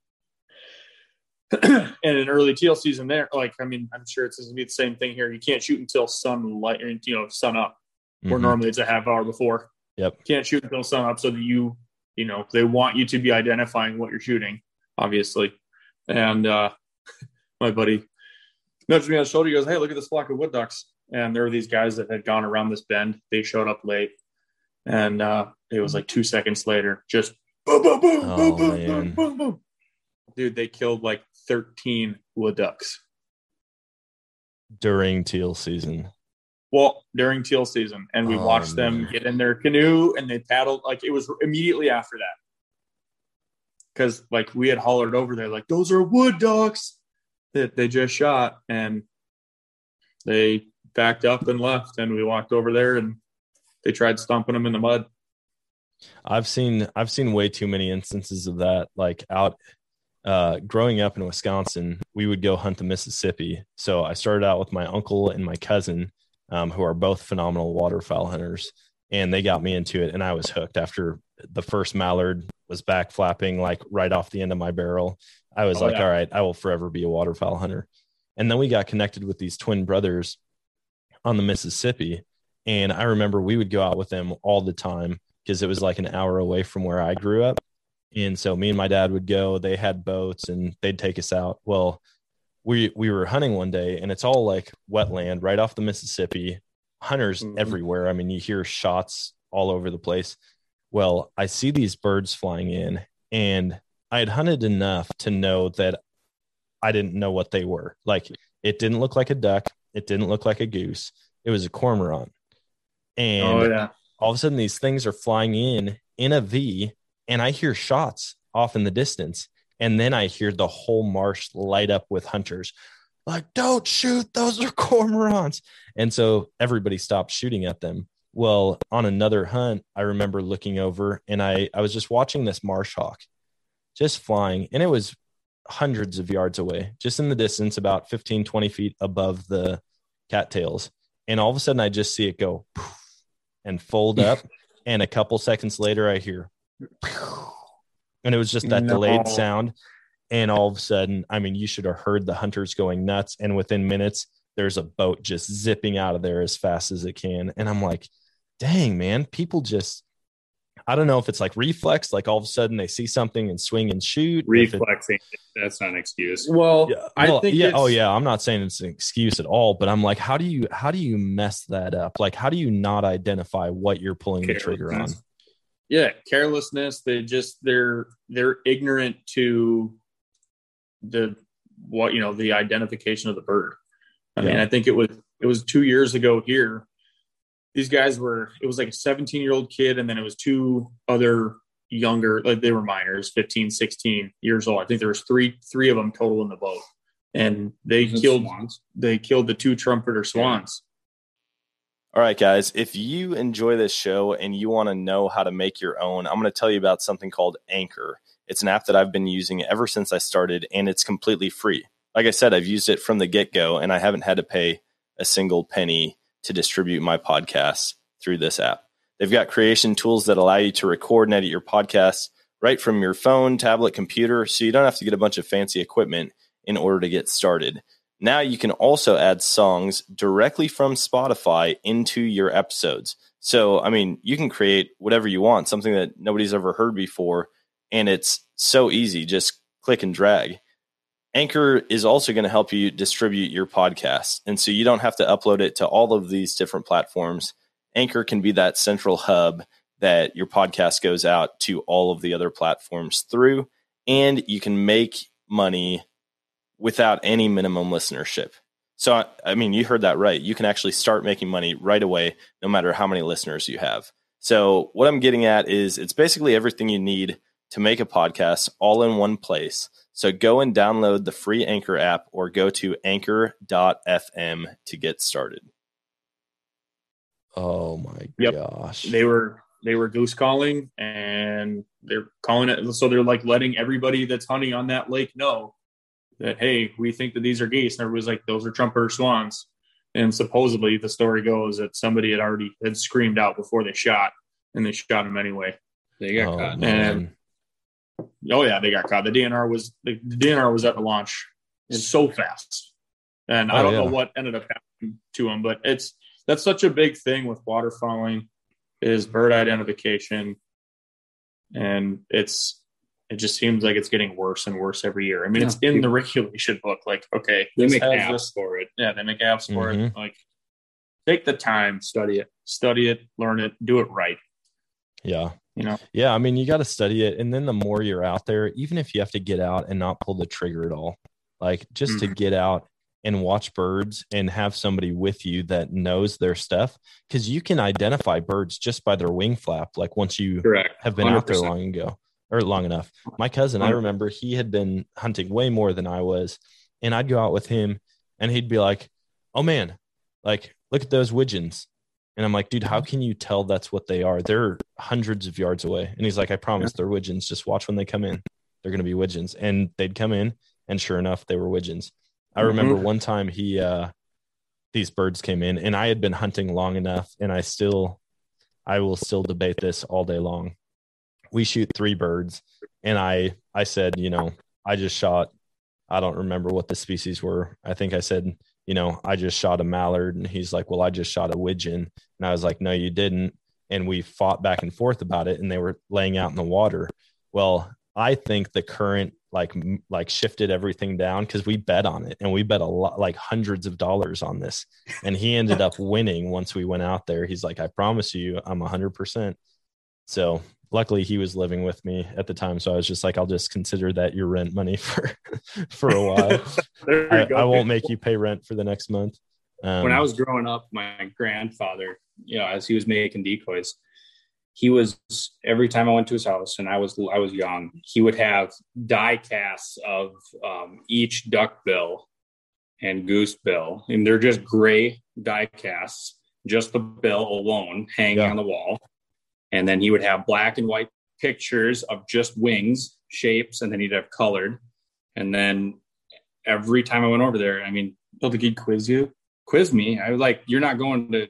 and in early teal season, there, like I mean, I'm sure it's going to be the same thing here. You can't shoot until sunlight, you know, sun up. Where Mhm. normally it's a half hour before. Yep. Can't shoot until sun up, so that you, you know, they want you to be identifying what you're shooting, obviously. And uh, my buddy nudged me on the shoulder. He goes, "Hey, look at this flock of wood ducks." And there were these guys that had gone around this bend. They showed up late, and uh, it was like two seconds later, just boom, boom, boom, Oh, boom, boom, boom, boom, boom. Dude, they killed like 13 wood ducks. during teal season. Well, during teal season, and we Oh, watched them get in their canoe and they paddled. Like it was immediately after that, because like we had hollered over there, like those are wood ducks that they just shot, and they backed up and left, and we walked over there and they tried stomping them in the mud. I've seen I've seen way too many instances of that. Like out uh, growing up in Wisconsin, we would go hunt the Mississippi. So I started out with my uncle and my cousin, um, who are both phenomenal waterfowl hunters, and they got me into it, and I was hooked. After the first mallard was back flapping like right off the end of my barrel, I was Oh, like, yeah. all right, I will forever be a waterfowl hunter. And then we got connected with these twin brothers on the Mississippi, and I remember we would go out with them all the time because it was like an hour away from where I grew up. And so me and my dad would go, they had boats and they'd take us out. Well, we we were hunting one day and it's all like wetland right off the Mississippi, hunters Mhm. everywhere. I mean, you hear shots all over the place. Well, I see these birds flying in and I had hunted enough to know that I didn't know what they were. Like it didn't look like a duck, it didn't look like a goose. It was a cormorant. And oh yeah, all of a sudden these things are flying in in a V and I hear shots off in the distance. And then I hear the whole marsh light up with hunters like, don't shoot, those are cormorants. And so everybody stopped shooting at them. Well, on another hunt, I remember looking over and I, I was just watching this marsh hawk just flying, and it was hundreds of yards away, just in the distance, about 15, 20 feet above the cattails. And all of a sudden, I just see it go and fold up. and a couple seconds later, I hear, and it was just that No. delayed sound. And all of a sudden, I mean, you should have heard the hunters going nuts. And within minutes, there's a boat just zipping out of there as fast as it can. And I'm like, dang, man, people just, I don't know if it's like reflex, like all of a sudden they see something and swing and shoot. if it- Reflexing. That's not an excuse. well, yeah, I well, think yeah. Oh, yeah. I'm not saying it's an excuse at all, but I'm like, how do you how do you mess that up? Like, how do you not identify what you're pulling the trigger on? Yeah carelessness they just they're they're ignorant to the what you know the identification of the bird. I mean i think it was it was two years ago here. These guys were it was like a 17 year old kid and then it was two other younger like they were minors 15 16 years old. I think there was three three of them total in the boat. And they killed swans? they killed the two trumpeter swans All right, guys, if you enjoy this show and you want to know how to make your own, I'm going to tell you about something called Anchor. It's an app that I've been using ever since I started, and it's completely free. Like I said, I've used it from the get go, and I haven't had to pay a single penny to distribute my podcasts through this app. They've got creation tools that allow you to record and edit your podcasts right from your phone, tablet, computer, so you don't have to get a bunch of fancy equipment in order to get started. Now you can also add songs directly from Spotify into your episodes. So, I mean, you can create whatever you want, something that nobody's ever heard before, and it's so easy. Just click and drag. Anchor is also going to help you distribute your podcast. And so you don't have to upload it to all of these different platforms. Anchor can be that central hub that your podcast goes out to all of the other platforms through, and you can make money without any minimum listenership. So, I mean, you heard that right. You can actually start making money right away, no matter how many listeners you have. So, what I'm getting at is it's basically everything you need to make a podcast all in one place. So, go and download the free Anchor app or go to anchor.fm to get started. Oh my Yep. gosh. They were they were goose calling and they're calling it so they're like letting everybody that's hunting on that lake know that hey, we think that these are geese. And everybody's like, those are trumpeter swans. And supposedly the story goes that somebody had already had screamed out before they shot and they shot him anyway. They got oh, caught. man. Oh yeah, they got caught. The DNR was the, the DNR was at the launch so fast, and I Oh, don't yeah. know what ended up happening to him. But it's that's such a big thing with waterfowling is bird identification, and it's it just seems like it's getting worse and worse every year. I mean, it's in the regulation book. Like, okay, They make apps this- for it. yeah, they make apps for it. Mhm. Like, take the time, study it, study it, learn it, do it right. Yeah. You know, Yeah. I mean, you got to study it. And then the more you're out there, even if you have to get out and not pull the trigger at all, like just to Mhm. get out and watch birds and have somebody with you that knows their stuff, because you can identify birds just by their wing flap. Like once you Correct. have been out there long ago or long enough. My cousin, I remember he had been hunting way more than I was. And I'd go out with him and he'd be like, Oh man, like look at those widgeons. And I'm like, dude, how can you tell that's what they are? They're hundreds of yards away. And he's like, I promise they're widgeons. Just watch when they come in. They're gonna be widgeons. And they'd come in, and sure enough, they were widgeons. I remember one time he uh these birds came in and I had been hunting long enough and I still I will still debate this all day long. We shoot three birds and I I said, you know, I just shot I don't remember what the species were. I think I said, you know, I just shot a mallard and he's like, "Well, I just shot a widgeon." And I was like, "No, you didn't." And we fought back and forth about it and they were laying out in the water. Well, I think the current like m- like shifted everything down cuz we bet on it and we bet a lot like hundreds of dollars on this and he ended up winning once we went out there. He's like, I promise you, I'm 100%. So luckily he was living with me at the time. So I was just like, I'll just consider that your rent money for, for a while. I. I won't make you pay rent for the next month. Um, when I was growing up, my grandfather, you know, as he was making decoys, he was every time I went to his house and I was I was young, he would have die casts of um, each duck bill and goose bill, and they're just gray die casts, just the bill alone hanging Yeah. on the wall, and then he would have black and white pictures of just wings, shapes, and then he'd have colored, and then every time I went over there, I mean, Don't think he'd quiz you. quiz me. I was like, you're not going to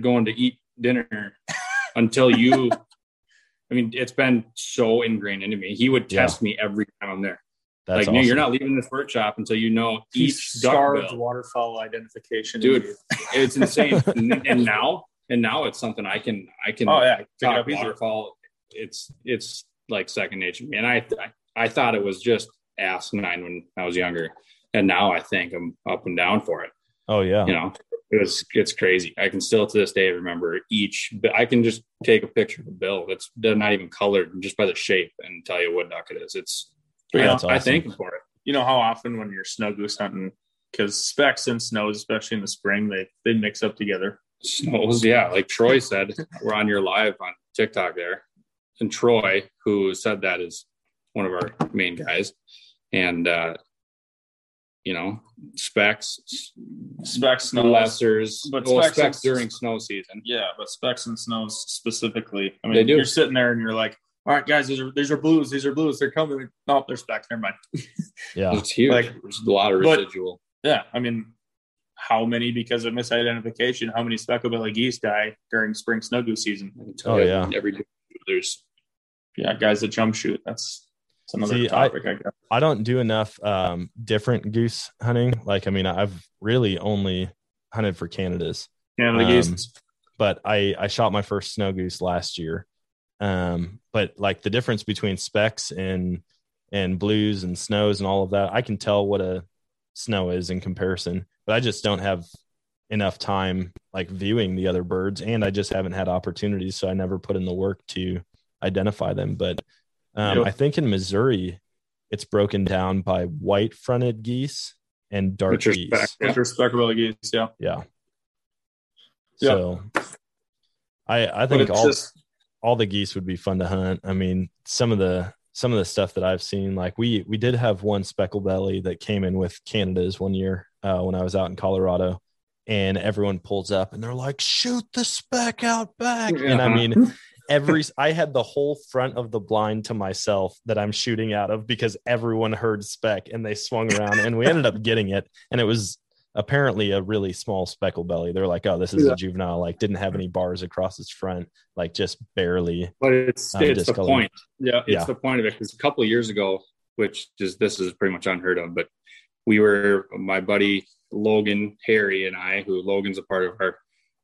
going to eat dinner until you. I mean, it's been so ingrained into me. He would Yeah. test me every time I'm there. that's like, awesome. no, you're not leaving this bird shop until you know each duck starved bill. waterfowl identification. Dude. It's insane. and, and now, and now it's something I can, I can. Oh, yeah. Pick it talk easier. waterfall. It's it's like second nature to me. And I, I I thought it was just asinine when I was younger, and now I think I'm up and down for it. oh yeah. you know it was it's crazy i can still to this day remember each but i can just take a picture of a bill that's not even colored just by the shape and tell you what duck it is it's But, you I, know, That's I thank them for it you know how often when you're snow goose hunting, because specks and snows, especially in the spring, they they mix up together. Snows yeah like troy said we're on your live on tiktok there and troy who said that is one of our main guys and uh you know specs specs, snows, lessers but well, specs specs and- during snow season Yeah, but specs and snows specifically. I mean, They do. you're sitting there and you're like, all right, guys, these are these are blues. These are blues. They're coming. No, they're specks. Never mind. Yeah. it's huge Like- there's a lot of but- residual Yeah, I mean, how many because of misidentification? How many speckled belly geese die during spring snow goose season? I can tell Oh, you yeah. every there's Yeah, guys that jump shoot. That's that's another See, I- topic. I, guess. I don't do enough um, different goose hunting. Like, I mean, I've really only hunted for Canadas, Canada Um, geese. but I, I shot my first snow goose last year. Um, but like the difference between specs and and blues and snows and all of that. I can tell what a snow is in comparison, but I just don't have enough time like viewing the other birds and I just haven't had opportunities. So I never put in the work to identify them. But um, yep. I think in Missouri, it's broken down by white fronted geese and dark geese. yeah. Which geese, yeah. Yeah. So I I think all just... all the geese would be fun to hunt. I mean, some of the some of the stuff that I've seen, like we we did have one speckle belly that came in with Canada's one year uh, when I was out in Colorado, and everyone pulls up and they're like, "Shoot the speck out back!" Yeah. And I mean, every I had the whole front of the blind to myself that I'm shooting out of because everyone heard speck and they swung around and we ended up getting it, and it was apparently a really small speckle belly. They're like, oh, this is yeah. a juvenile. Like, didn't have any bars across its front, like just barely. But it's um, it's the point. Yeah, it's yeah. the point of it. Because a couple of years ago, which is this is pretty much unheard of, but we were my buddy Logan Harry and I, who Logan's a part of our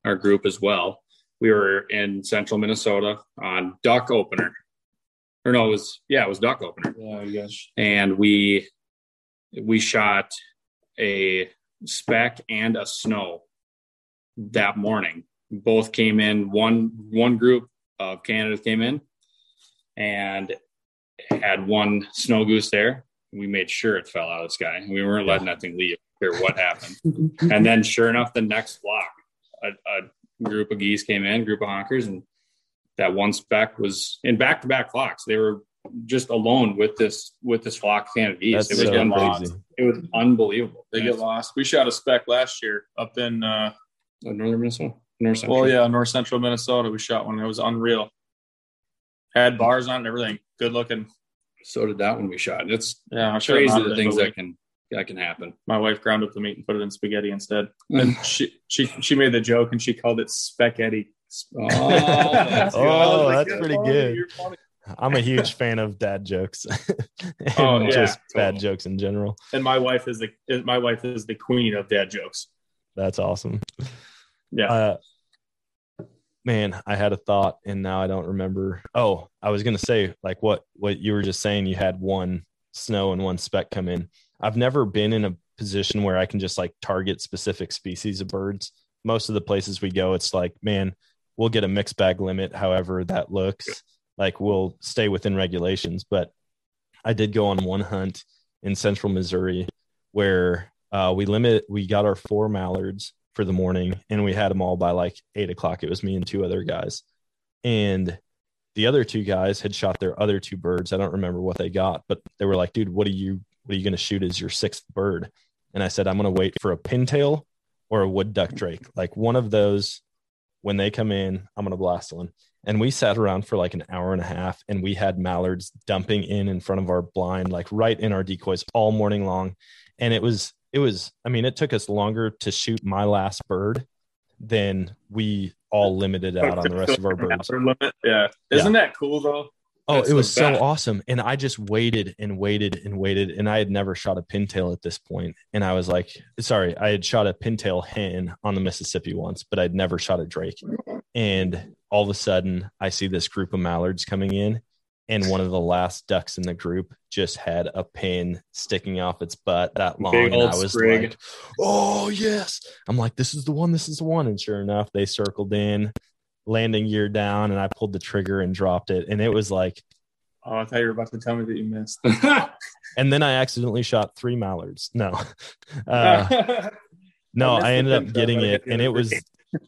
our group as well. We were in central Minnesota on duck opener. Or no, it was yeah, it was duck opener. Yeah, yes. And we we shot a speck and a snow that morning. Both came in. One one group of Canadas came in and had one snow goose there. We made sure it fell out of the sky. We weren't letting that thing leave. Care what happened. and then, sure enough, the next flock, a, a group of geese came in, group of honkers, and that one speck was in back-to-back flocks. They were just alone with this with this flock Canada geese. It was so crazy. It was unbelievable. They get lost. We shot a speck last year up in uh, northern Minnesota. North Central. Well, yeah, north central Minnesota. We shot one. It was unreal. Had bars on and everything. Good looking. So did that one we shot. It's yeah, crazy the things that can that can happen. My wife ground up the meat and put it in spaghetti instead. And she she she made the joke and she called it spaghetti. Oh, that's, oh, that's pretty good. I'm a huge fan of dad jokes. oh, yeah, just bad jokes in general. And my wife is the my wife is the queen of dad jokes. That's awesome. Yeah. Uh, man, I had a thought and now I don't remember. Oh, I was gonna say like what what you were just saying. You had one snow and one speck come in. I've never been in a position where I can just like target specific species of birds. Most of the places we go, it's like, man, we'll get a mixed bag limit, however that looks like we'll stay within regulations. But I did go on one hunt in central Missouri where uh, we limit, we got our four mallards for the morning and we had them all by like eight o'clock. It was me and two other guys. And the other two guys had shot their other two birds. I don't remember what they got, but they were like, dude, what are you, what are you going to shoot as your sixth bird? And I said, I'm going to wait for a pintail or a wood duck drake. Like one of those, when they come in, I'm going to blast one and we sat around for like an hour and a half and we had mallards dumping in in front of our blind like right in our decoys all morning long and it was it was i mean it took us longer to shoot my last bird than we all limited out on the rest of our birds yeah isn't yeah. that cool though Oh, That's it was so awesome. And I just waited and waited and waited. And I had never shot a pintail at this point. And I was like, sorry, I had shot a pintail hen on the Mississippi once, but I'd never shot a drake. And all of a sudden, I see this group of mallards coming in. And one of the last ducks in the group just had a pin sticking off its butt that long. Big and I was sprig. like, oh, yes. I'm like, this is the one. This is the one. And sure enough, they circled in landing gear down and I pulled the trigger and dropped it. And it was like, Oh, I thought you were about to tell me that you missed. and then I accidentally shot three mallards. No, uh, no, I, I ended up getting it, and it was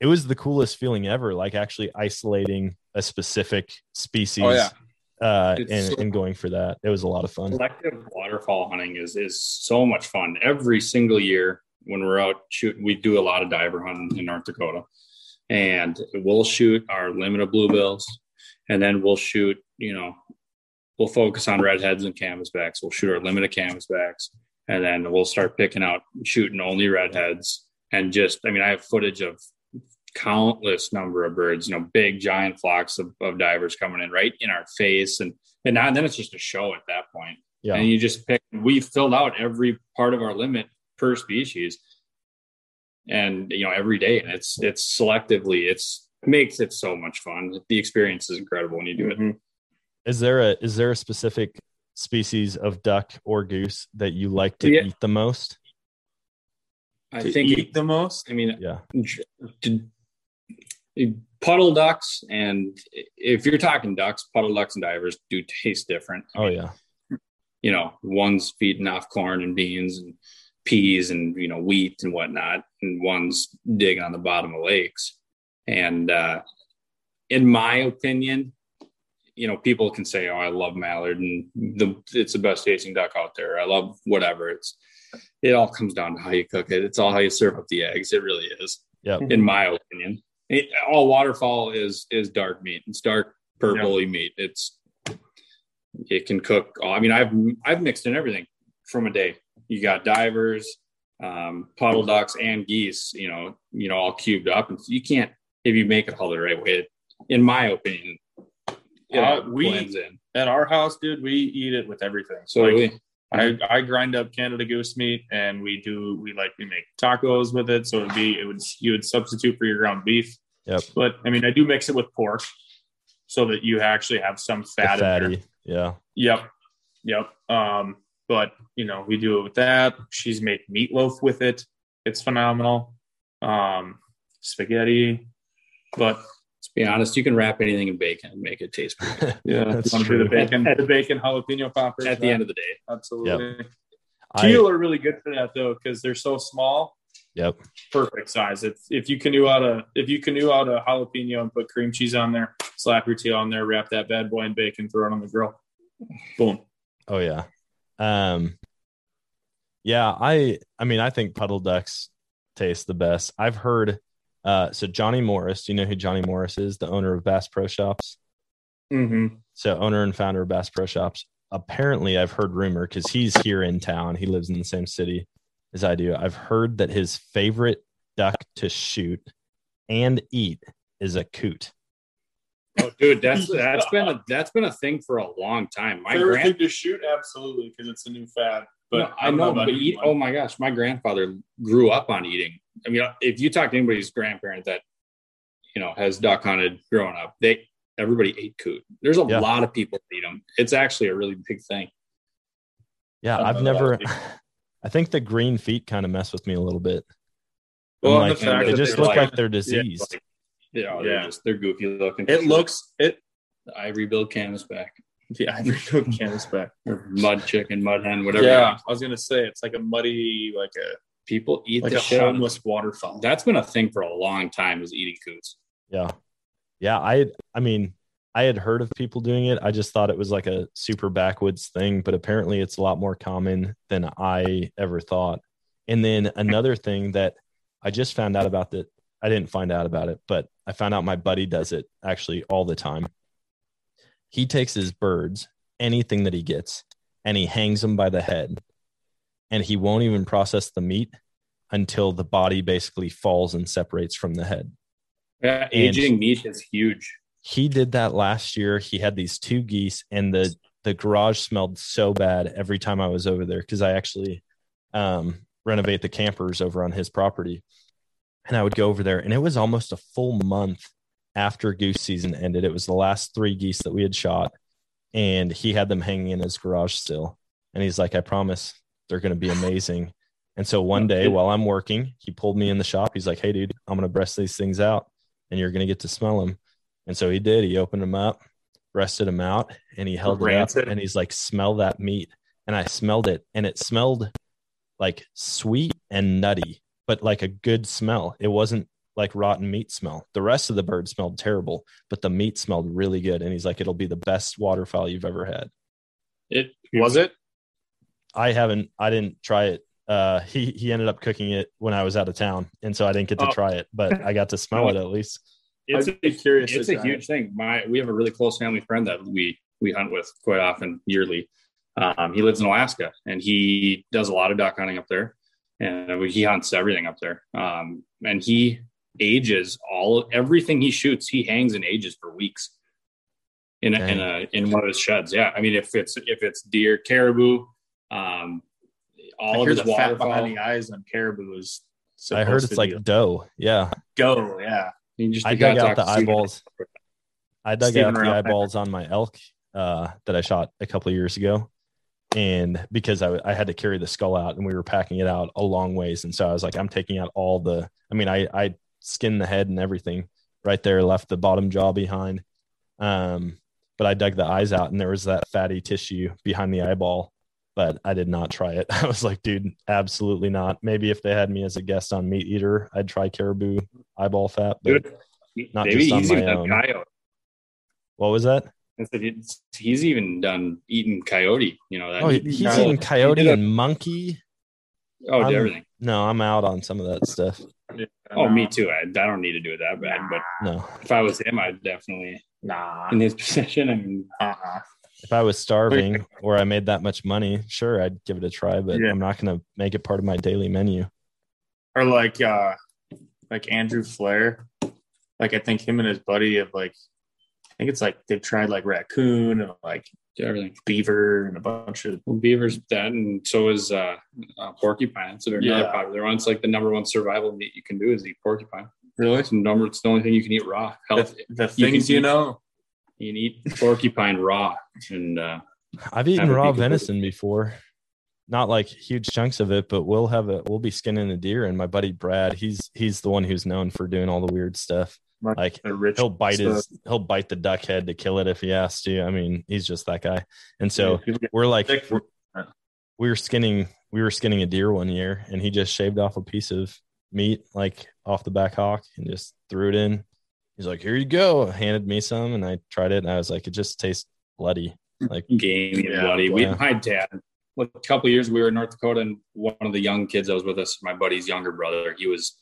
it was the coolest feeling ever. Like actually isolating a specific species. Oh, yeah. Uh, and, so, and going for that, it was a lot of fun. Collective waterfowl hunting is is so much fun. Every single year when we're out shooting, we do a lot of diver hunting in North Dakota and we'll shoot our limit of bluebills and then we'll shoot you know we'll focus on redheads and canvasbacks we'll shoot our limit of canvasbacks and then we'll start picking out shooting only redheads and just i mean i have footage of countless number of birds you know big giant flocks of, of divers coming in right in our face and and, now, and then it's just a show at that point yeah. and you just pick we filled out every part of our limit per species and you know every day and it's it's selectively it's makes it so much fun the experience is incredible when you do it mm-hmm. is there a is there a specific species of duck or goose that you like to Yeah. eat the most? I To think eat the most. I mean, Yeah. Puddle ducks and if you're talking ducks, puddle ducks and divers do taste different. Oh yeah. you know, one's feeding off corn and beans and peas and you know wheat and whatnot, and one's digging on the bottom of lakes. And uh, in my opinion, you know, people can say, "Oh, I love mallard and the it's the best tasting duck out there." I love whatever. It's it all comes down to how you cook it. It's all how you serve up the eggs. It really is, Yep. in my opinion. It, all waterfowl is is dark meat. It's dark purpley meat. It's it can cook. I mean, I've I've mixed in everything from a day. You got divers, um, puddle ducks, and geese. You know, you know, all cubed up, and you can't if you make it all the right way. In my opinion, it Uh, we- blends in. At our house, dude, we eat it with everything. So Like, we, I, I grind up Canada goose meat and we do we like we make tacos with it. So it'd be it would you would substitute for your ground beef. Yep. But I mean I do mix it with pork so that you actually have some The fat in there. fatty. Yeah. Yep. Yep. Um, but you know, we do it with that. She's made meatloaf with it. It's phenomenal. Um, spaghetti. But let's be honest, you can wrap anything in bacon and make it taste pretty good yeah, That's you wanna true. the bacon, the bacon jalapeno poppers. at the end of the day. absolutely. I, Teal are really good for that though, because they're so small. yep. Perfect size. If if you canoe out a if you canoe out a jalapeno and put cream cheese on there, slap your teal on there, wrap that bad boy in bacon, throw it on the grill. Boom. Oh yeah. Um yeah, I I mean I think puddle ducks taste the best. I've heard uh so Johnny Morris, do you know who Johnny Morris is, the owner of Bass Pro Shops? Mm-hmm. So owner and founder of Bass Pro Shops. Apparently I've heard rumor because he's here in town. He lives in the same city as I do. I've heard that his favorite duck to shoot and eat is a coot. Oh, dude, that's that's been a that's been a thing for a long time. My Favorite grand, thing to shoot, absolutely, because it's a new fad. But No, I know, but eat, oh my gosh, my grandfather grew up on eating. I mean, if you talk to anybody's grandparent that you know has duck hunted growing up, they everybody ate coot. There's a Yeah. lot of people that eat them. It's actually a really big thing. Yeah, I I've never I think the green feet kind of mess with me a little bit. Well, and like, the fact they that just look like- like they're diseased. like, Yeah, they're Yeah. just they're goofy looking. it looks it. The ivory billed canvasback Yeah, I took canvas back. or mud chicken, mud hen, whatever. Yeah, I was gonna say it's like a muddy, like a people eat like the a shit. out of homeless waterfowl. That's been a thing for a long time. Is eating coots. Yeah. Yeah. I, I mean, I had heard of people doing it. I just thought it was like a super backwoods thing, but apparently it's a lot more common than I ever thought. And then another thing that I just found out about that I didn't find out about it, but I found out my buddy does it actually all the time. He takes his birds, anything that he gets, and he hangs them by the head. And he won't even process the meat until the body basically falls and separates from the head Yeah, aging meat is huge. he did that last year. He had these two geese, and the the garage smelled so bad every time I was over there because I actually um, renovate the campers over on his property, and I would go over there, and it was almost a full month after goose season ended. It was the last three geese that we had shot, and he had them hanging in his garage still, and he's like, "I promise they're going to be amazing." And so one oh, day while I'm working, he pulled me in the shop. He's like, "Hey, dude, I'm going to breast these things out, and you're going to get to smell them." And so he did. He opened them up, breasted them out, and he held it up. And he's like, "Smell that meat." And I smelled it, and it smelled like sweet and nutty, but like a good smell. It wasn't like rotten meat smell. The rest of the bird smelled terrible, but the meat smelled really good. And he's like, "It'll be the best waterfowl you've ever had." It was it. I haven't. I didn't try it. Uh, he he ended up cooking it when I was out of town, and so I didn't get to Oh. try it, but I got to smell it at least. It's I'd be curious. it's a huge it. thing. My we have a really close family friend that we we hunt with quite often yearly. Um, he lives in Alaska and he does a lot of duck hunting up there, and he hunts everything up there. Um, and he ages all everything he shoots. He hangs and ages for weeks in a, in a in one of his sheds. Yeah, I mean if it's if it's deer, caribou, um, I all of hear his the fat behind the eyes on caribou is. I heard it's like be- doe. Yeah, go. Yeah. You just I you gotta dug out the to Steven. eyeballs. I dug Steven out the Ralph. eyeballs on my elk uh, that I shot a couple of years ago, and because I, I had to carry the skull out and we were packing it out a long ways and so i was like i'm taking out all the i mean i i skinned the head and everything right there left the bottom jaw behind um but i dug the eyes out and there was that fatty tissue behind the eyeball but i did not try it i was like dude absolutely not maybe if they had me as a guest on meat eater i'd try caribou eyeball fat but Dude, not maybe just on he's my even own. coyote. what was that I said he's even done eating coyote. You know that. oh he- he's he eating did coyote a- and monkey oh, I'm- everything. no i'm out on some of that stuff Oh, me too. I, I don't need to do it that bad, but no if I was him, I'd definitely Nah. in his position. I mean, Uh-uh. If I was starving or I made that much money, sure, I'd give it a try, but Yeah. I'm not going to make it part of my daily menu. Or like uh like Andrew Flair. Like I think him and his buddy have like I think it's like they've tried like raccoon and like everything. beaver and a bunch of Well, beaver's that, and so is uh, uh, porcupine. So they're another Yeah. popular one. It's like the number one survival meat you can do is eat porcupine. really It's the number. It's the only thing you can eat raw. Health. the, the things you eat- know. You can eat porcupine raw, and uh, I've eaten raw be- venison before. Not like huge chunks of it, but we'll have a we'll be skinning a deer and my buddy Brad, he's he's the one who's known for doing all the weird stuff. Much Like rich he'll bite stuff. his he'll bite the duck head to kill it if he has to. I mean, he's just that guy. And so Yeah, we're like we're- we were skinning we were skinning a deer one year and he just shaved off a piece of meat like off the back hawk and just threw it in he's like here you go handed me some and i tried it and i was like it just tastes bloody mm-hmm. like gamey Yeah, bloody. We, yeah. my dad, what, a couple of years we were in North Dakota, and one of the young kids that was with us, my buddy's younger brother, he was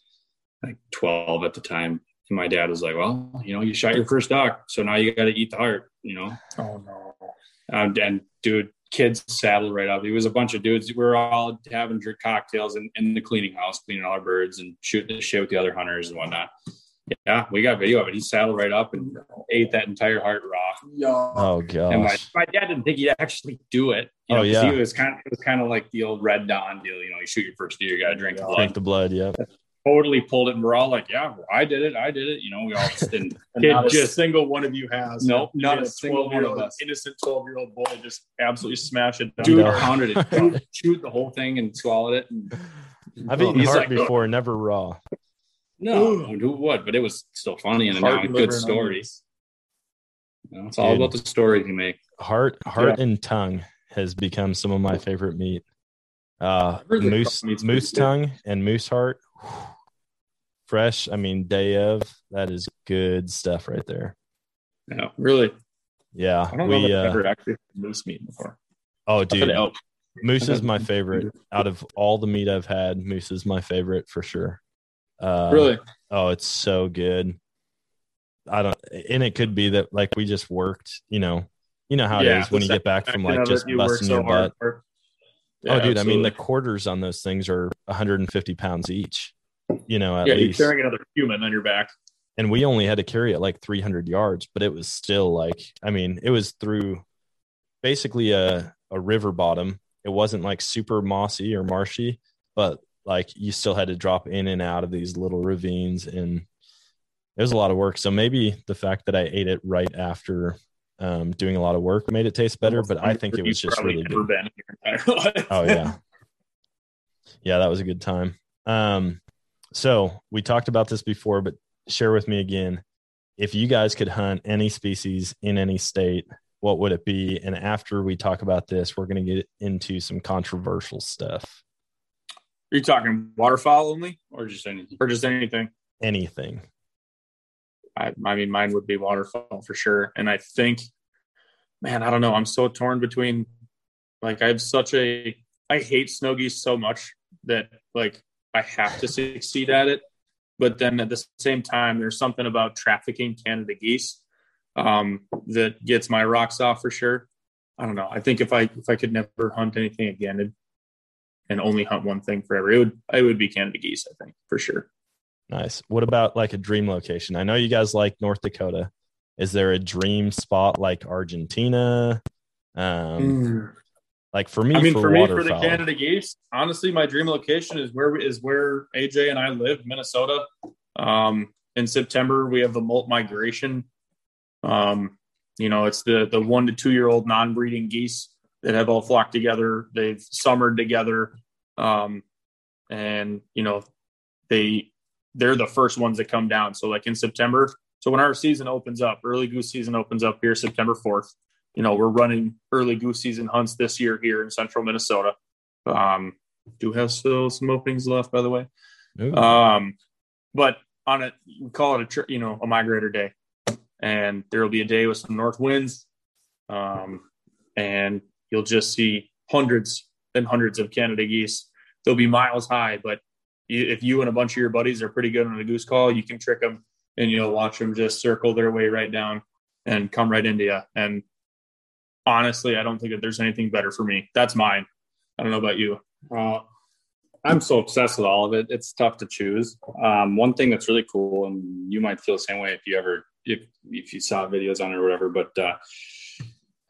like 12 at the time. And my dad was like, "Well, you know, you shot your first duck, so now you got to eat the heart." You know, Oh no. and, and dude, kids saddled right up. It was a bunch of dudes. We were all having drink cocktails in, in the cleaning house, cleaning all our birds and shooting the shit with the other hunters and whatnot. Yeah, we got video of it. He saddled right up and ate that entire heart raw. oh And my, my dad didn't think he'd actually do it. You Oh, yeah. He was kind of it was kind of like the old Red Dawn deal. You know, you shoot your first deer, you gotta drink the blood. drink the blood yep Totally pulled it, and we're all like, "Yeah, I did it. I did it." You know, we all just didn't. And Kid not a just single one of you has. Nope, not made a single one of us. Innocent twelve year old boy just absolutely smashed it down. dude No. pounded it, chewed, chewed the whole thing, and swallowed it. And, i've eaten heart like, before never raw no, who would? But it was still funny and Heart, a good and story. You know, it's all Dude. about the stories you make. heart heart and tongue has become some of my favorite meat uh I've heard the moose tongue moose good. tongue and moose heart fresh i mean day of that is good stuff right there Yeah. Really? yeah I don't know we if I've uh ever actually had moose meat before. oh dude had elk. moose is my favorite out of all the meat i've had moose is my favorite for sure uh really? oh it's so good i don't and it could be that like we just worked you know you know how it is when you get back from like just busting your butt for. oh dude i mean the quarters on those things are 150 pounds each you know at yeah, you're least carrying another human on your back. and we only had to carry it like 300 yards but it was still like i mean it was through basically a, a river bottom it wasn't like super mossy or marshy but like you still had to drop in and out of these little ravines and it was a lot of work. So maybe the fact that i ate it right after um, doing a lot of work made it taste better but i think it was just really good. your entire life. oh yeah. Yeah that was a good time. Um so we talked about this before but share with me again. If you guys could hunt any species in any state what would it be? And after we talk about this we're going to get into some controversial stuff Are you talking waterfowl only, Or just anything. or just anything? anything I, I mean, mine would be waterfowl for sure. And I think, man, I don't know. I'm so torn between, like, I have such a, I hate snow geese so much that, like, I have to succeed at it. But then at the same time, there's something about trafficking Canada geese um, that gets my rocks off for sure. I don't know. I think if I if I could never hunt anything again and, and only hunt one thing forever, it would it would be Canada geese. I think for sure. nice what about like a dream location i know you guys like north dakota is there a dream spot like argentina um like for me I mean, for, for, me, for the Canada Geese, honestly, my dream location is where is where AJ and I live, Minnesota. Um, in September, we have the molt migration. Um, you know, it's the the one to two year old non breeding geese that have all flocked together. They've summered together, um, and you know they they're the first ones that come down. So like in September, so when our season opens up, early goose season opens up here September fourth. You know we're running early goose season hunts this year here in central Minnesota. Um, do have still some openings left, by the way. Ooh. Um, but on it, we call it a you know a migrator day, and there will be a day with some north winds, um, and you'll just see hundreds and hundreds of Canada geese. They'll be miles high, but if you and a bunch of your buddies are pretty good on a goose call, you can trick them, and you'll watch them just circle their way right down and come right into you. And honestly, I don't think that there's anything better for me. That's mine. I don't know about you. Uh, I'm so obsessed with all of it. It's tough to choose. Um, one thing that's really cool, and you might feel the same way if you ever if if you saw videos on it or whatever, but uh,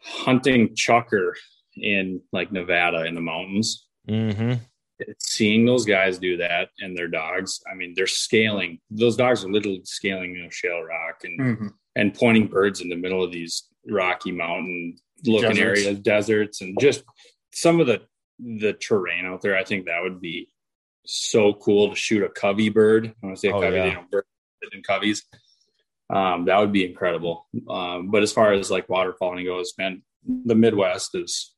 hunting chukar in like Nevada in the mountains, Mm-hmm. seeing those guys do that and their dogs. I mean, they're scaling. Those dogs are literally scaling, you know, shale rock and Mm-hmm. and pointing birds in the middle of these rocky mountain looking Deserts. areas, deserts, and just some of the the terrain out there. I think that would be so cool to shoot a covey bird. I want to say a Oh, covey, yeah. you know, bird in coveys. Um, that would be incredible. Um, but as far as like waterfowling goes, man, the Midwest is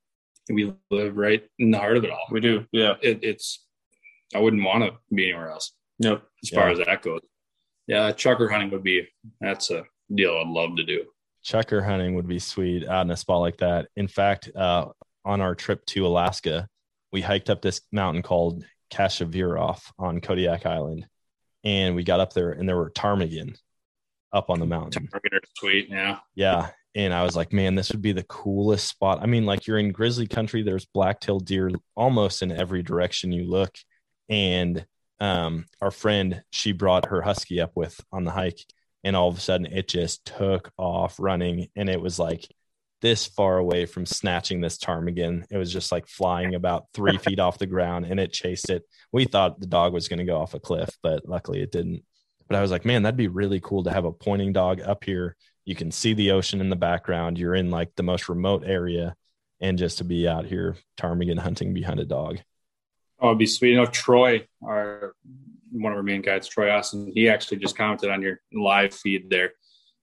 we live right in the heart of it all. We do, yeah. It, it's I wouldn't want to be anywhere else Yep. as far as that goes. Yeah, chukar hunting would be that's a deal I'd love to do. Chukar hunting would be sweet out in a spot like that. In fact, uh, on our trip to Alaska, we hiked up this mountain called Kashaviroff on Kodiak Island, and we got up there, and there were ptarmigan up on the mountain. Target are sweet, yeah. Yeah. And I was like, man, this would be the coolest spot. I mean, like you're in grizzly country, there's black-tailed deer almost in every direction you look. And um, our friend, she brought her husky up with on the hike, and all of a sudden it just took off running. And it was like this far away from snatching this ptarmigan. It was just like flying about three feet off the ground and it chased it. We thought the dog was going to go off a cliff, but luckily it didn't. But I was like, man, that'd be really cool to have a pointing dog up here you can see the ocean in the background you're in like the most remote area and just to be out here ptarmigan hunting behind a dog Oh, it'd be sweet. You know, Troy, our one of our main guides, Troy Austin, he actually just commented on your live feed there.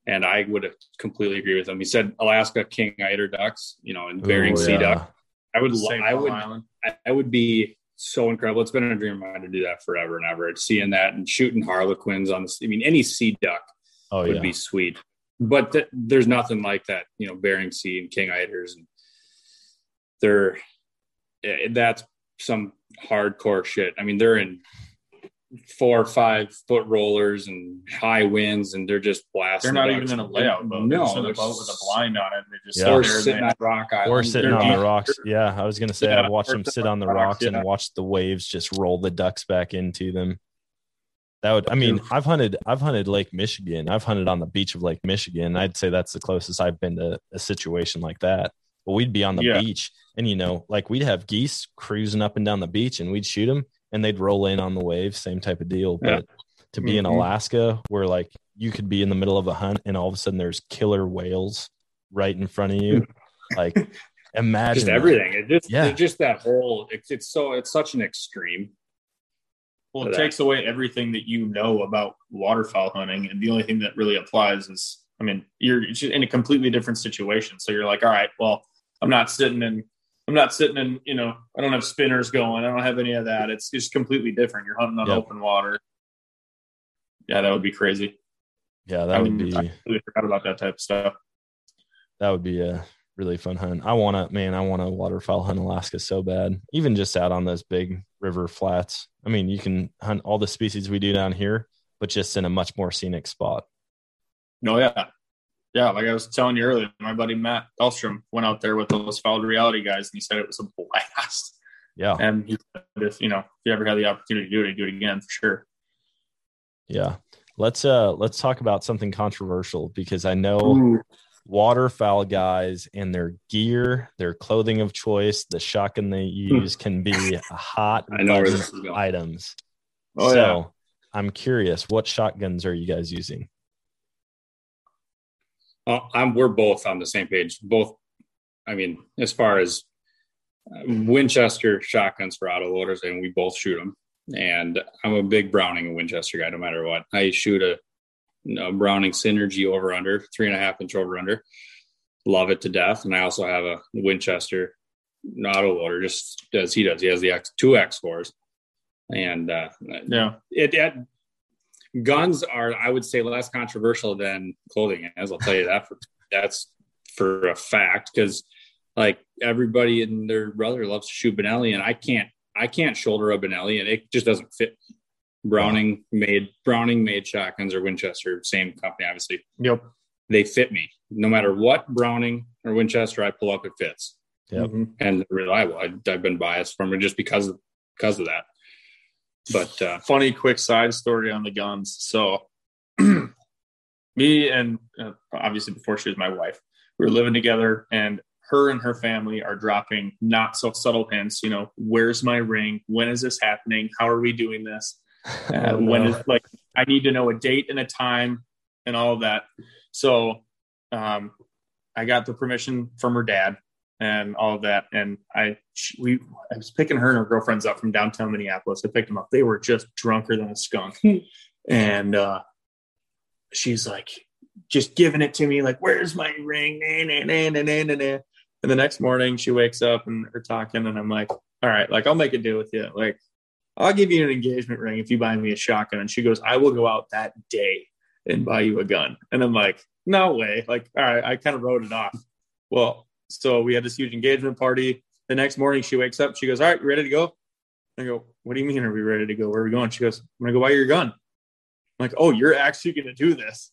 And I would have completely agree with him. He said Alaska king eider ducks, you know, and Bering Ooh, Sea yeah. duck. I would, lo- St. I would, Island. I, I would be so incredible. It's been a dream of mine to do that forever and ever. Seeing that and shooting harlequins on the, I mean, any sea duck oh would yeah be sweet. But th- there's nothing like that, you know, Bering Sea and king eiders, and they're eh, that's some hardcore shit. I mean, they're in four or five foot rollers and high winds, and they're just blasting. They're not ducks. even in a layout boat. No, They're just in a they're boat with a blind on it. They just Yeah. or sitting on Rock Island, or sitting they're on the rocks yeah i was gonna say Yeah, i've watched them sit on the on the rocks rocks, and yeah. watch the waves just roll the ducks back into them that would i mean i've hunted i've hunted lake michigan i've hunted on the beach of lake michigan i'd say that's the closest i've been to a situation like that but we'd be on the Yeah. beach and you know like we'd have geese cruising up and down the beach and we'd shoot them and they'd roll in on the waves same type of deal Yeah. but to be in Mhm. alaska where like you could be in the middle of a hunt and all of a sudden there's killer whales right in front of you like imagine just everything. It just, Yeah. it's just that whole. It's, it's so it's such an extreme. Well, it that. Uh, takes away everything that you know about waterfowl hunting, and the only thing that really applies is, I mean, you're in a completely different situation. So you're like, all right, well, I'm not sitting in, I'm not sitting in, you know, I don't have spinners going, I don't have any of that. It's just completely different. You're hunting on Yep. open water. Yeah, that would be crazy. Yeah, that I would mean, be I completely forgot about that type of stuff. that would be a really fun hunt. I want to, man, I want to waterfowl hunt Alaska so bad. Even just out on those big river flats. I mean, you can hunt all the species we do down here, but just in a much more scenic spot. No, yeah. Yeah, like I was telling you earlier, my buddy Matt Dahlstrom went out there with those Fowled Reality guys and he said it was a blast. Yeah, And he said if you know, if you ever had the opportunity to do it, do it again for sure. yeah. Let's uh let's talk about something controversial because I know waterfowl guys and their gear, their clothing of choice, the shotgun they use can be hot I know where this is going. items. Oh, so yeah. I'm curious, what shotguns are you guys using? Uh, I'm we're both on the same page. Both, I mean, as far as Winchester shotguns for autoloaders, and we both shoot them. And I'm a big Browning and Winchester guy, no matter what. I shoot a, a Browning Synergy over under, three and a half inch over under. Love it to death. And I also have a Winchester autoloader, just as he does. He has the X two X fours, and uh, Yeah. it, it guns are i would say less controversial than clothing is i'll tell you that for that's for a fact because like everybody and their brother loves to shoot benelli and i can't i can't shoulder a benelli and it just doesn't fit browning made browning made shotguns or winchester same company obviously Yep. they fit me no matter what browning or winchester i pull up it fits Yep. Mhm. and reliable I, i've been biased from it just because of because of that but uh funny quick side story on the guns. So, me and uh, obviously before she was my wife, we were living together, and her and her family are dropping not so subtle hints. You know, where's my ring? When is this happening? How are we doing this? Uh, When is like I need to know a date and a time and all of that. So, um, I got the permission from her dad and all of that. And I, she, we, I was picking her and her girlfriends up from downtown Minneapolis. I picked them up. They were just drunker than a skunk. and, uh, she's like, just giving it to me, like, where's my ring? Nah, nah, nah. And the next morning she wakes up and we're talking and I'm like, all right, like I'll make a deal with you. Like, I'll give you an engagement ring if you buy me a shotgun. And she goes, I will go out that day and buy you a gun. And I'm like, no way. Like, all right, I kind of wrote it off. Well, so we had this huge engagement party. The next morning she wakes up, she goes, All right, you ready to go? I go, What do you mean are we ready to go? Where are we going? She goes, I'm gonna go buy your gun. I'm like, oh, you're actually gonna do this.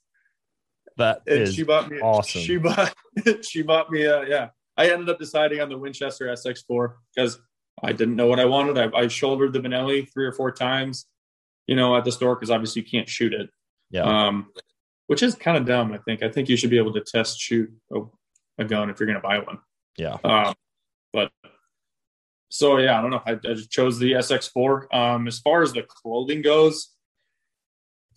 That And is she bought me awesome. She bought she bought me uh yeah. I ended up deciding on the Winchester SX4 because I didn't know what I wanted. I, I shouldered the Benelli three or four times, you know, at the store because obviously you can't shoot it. yeah. Um, which is kind of dumb. I think. I think you should be able to test shoot a, a gun if you're going to buy one. yeah. Um, but so yeah, I don't know. I, I just chose the SX4. Um, as far as the clothing goes,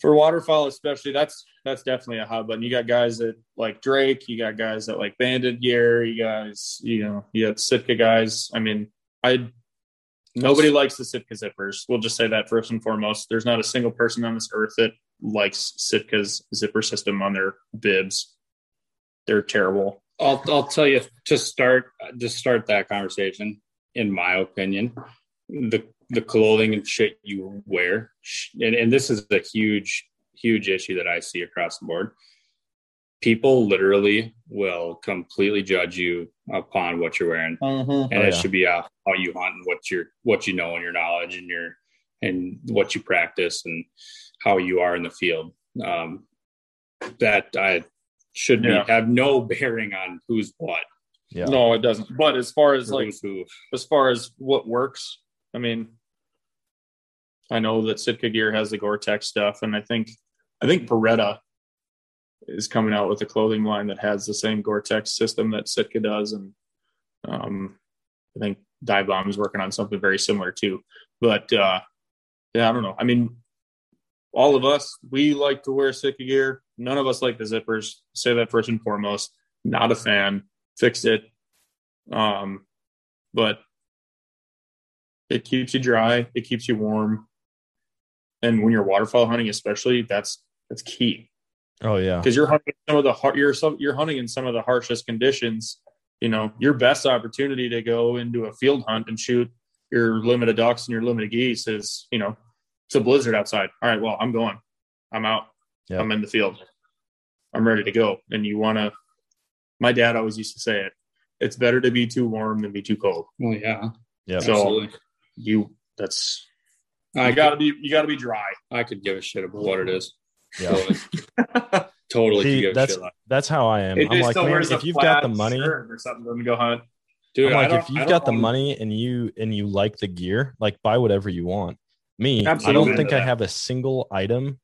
for waterfowl especially, that's that's definitely a hot button. You got guys that like Drake, you got guys that like banded gear, you guys, you know, you got Sitka guys. I mean, I nobody likes the Sitka zippers. We'll just say that first and foremost. There's not a single person on this earth that likes Sitka's zipper system on their bibs. They're terrible. I'll I'll tell you to start to start that conversation. In my opinion, the the clothing and shit you wear, and, and this is a huge huge issue that I see across the board. People literally will completely judge you upon what you're wearing, and Oh, it yeah. should be off how you hunt and what you're what you know and your knowledge and your and what you practice and how you are in the field. Um, that I should be Yeah. have no bearing on who's what. Yeah. No, it doesn't. But as far as like who. as far as what works, I mean, I know that Sitka Gear has the Gore-Tex stuff, and I think I think Beretta is coming out with a clothing line that has the same Gore-Tex system that Sitka does, and um, I think Dive Bomb is working on something very similar too. But uh, yeah, I don't know. I mean, all of us we like to wear Sitka gear. None of us like the zippers. Say that first and foremost. Not a fan. Fixed it. Um, but it keeps you dry. It keeps you warm. And when you're waterfowl hunting, especially, that's that's key Oh yeah. because you're hunting some of the har- you're some you're hunting in some of the harshest conditions. You know, your best opportunity to go into a field hunt and shoot your limited ducks and your limited geese is, you know, it's a blizzard outside. All right, well, I'm going. I'm out. Yeah. I'm in the field. I'm ready to go. And you want to. My dad always used to say it. It's better to be too warm than be too cold. Well, yeah, Yeah. So- absolutely. You that's I you got to be you got to be dry. I could give a shit about what it is. Yeah. Totally, totally See, could give a that's shit. That's how I am. It I'm like, man, if you've got the money, shirt or something to go hunt. Dude, I'm like, if you've got the money and you and you like the gear, like buy whatever you want. Me, I don't think Into I have a single item.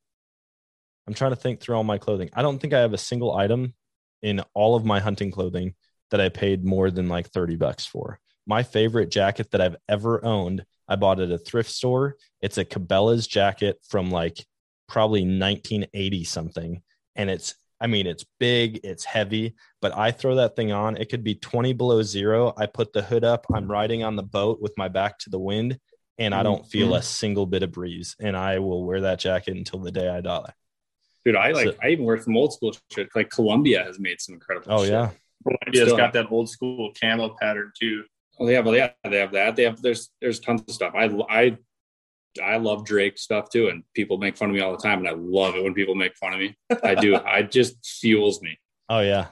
I'm trying to think through all my clothing. I don't think I have a single item in all of my hunting clothing that I paid more than like 30 bucks for. My favorite jacket that I've ever owned, I bought at a thrift store. It's a Cabela's jacket from like probably 1980 something and it's I mean, it's big, it's heavy, but I throw that thing on. It could be 20 below zero. I put the hood up. I'm riding on the boat with my back to the wind, and I don't feel mm-hmm. a single bit of breeze. And I will wear that jacket until the day I die. Dude, I like So- I even wear some old school shit. Like Columbia has made some incredible. Oh shit. yeah, Columbia's Still- got that old school camo pattern too. Oh yeah, well yeah, they have that. They have there's there's tons of stuff. I I I love Drake stuff too, and people make fun of me all the time, and I love it when people make fun of me. I do. I just fuels me. oh yeah.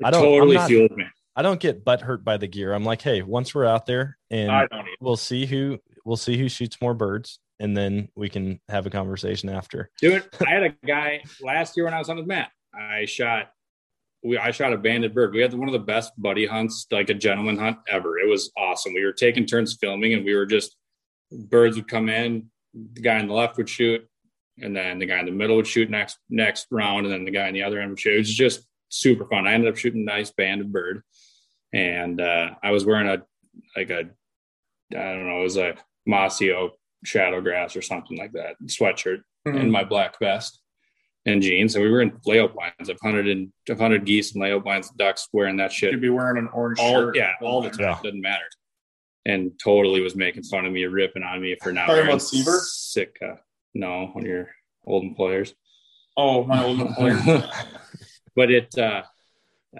It I don't- totally not- fuels me. I don't get butt hurt by the gear. I'm like, hey, once we're out there and we'll see who we'll see who shoots more birds, and then we can have a conversation after. Dude, I had a guy last year when I was on with Matt. I shot we I shot a banded bird. We had one of the best buddy hunts, like a gentleman hunt ever. It was awesome. We were taking turns filming and we were just birds would come in, the guy on the left would shoot, and then the guy in the middle would shoot next next round, and then the guy on the other end would shoot. It was just super fun. I ended up shooting a nice banded bird. And uh, I was wearing a like a I don't know, it was a mossy oak shadow grass or something like that sweatshirt and my black vest and jeans. And we were in layout blinds. I've hunted in I've hunted geese and layout blinds, ducks wearing that shit You'd be wearing an orange all shirt. yeah, all the time. Yeah. Doesn't matter. And totally was making fun of me, ripping on me for not Talking wearing about Seaver? Sitka. No, one of your old employers. Oh, my old employer. but it uh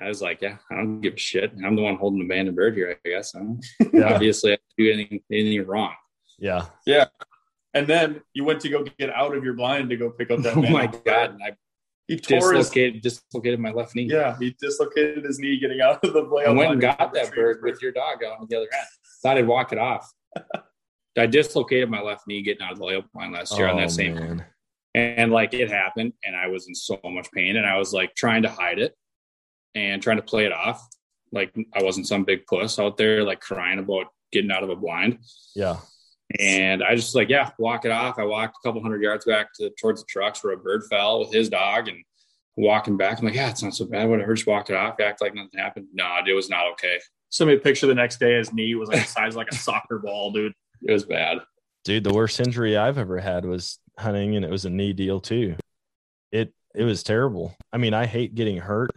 I was like, yeah, I don't give a shit. I'm the one holding the band and bird here, I guess. I Yeah, obviously I do anything anything wrong. yeah. Yeah. And then you went to go get out of your blind to go pick up that. Oh man. my god. And I He tore his. dislocated dislocated my left knee. Yeah, he dislocated his knee getting out of the blind. I went and got that bird with your dog on the other end. Thought I'd walk it off. I dislocated my left knee getting out of the layout blind last year on Oh, that same, man. and like it happened, and I was in so much pain, and I was like trying to hide it and trying to play it off, like I wasn't some big puss out there like crying about getting out of a blind. Yeah. And I just like, yeah, walk it off. I walked a couple hundred yards back to towards the trucks where a bird fell with his dog and walking back. I'm like, yeah, it's not so bad. Whatever. Just walk it off. Act like nothing happened. No, it was not okay. Somebody picture the next day his knee was like the size of like a soccer ball, dude. It was bad. Dude, the worst injury I've ever had was hunting and it was a knee deal too. It it was terrible. I mean, I hate getting hurt.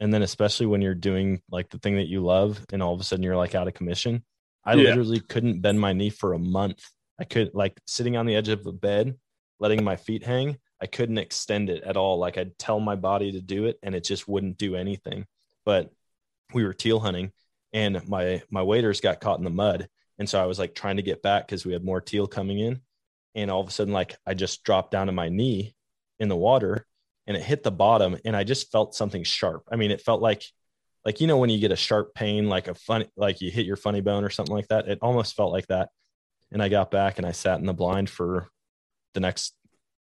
And then especially when you're doing like the thing that you love and all of a sudden you're like out of commission. I Yeah. literally couldn't bend my knee for a month. I could like sitting on the edge of the bed, letting my feet hang. I couldn't extend it at all. Like I'd tell my body to do it and it just wouldn't do anything. But we were teal hunting and my my waders got caught in the mud. And so I was like trying to get back because we had more teal coming in. And all of a sudden, like I just dropped down to my knee in the water and it hit the bottom and I just felt something sharp. I mean, it felt like like you know when you get a sharp pain, like a funny like you hit your funny bone or something like that. It almost felt like that. And I got back and I sat in the blind for the next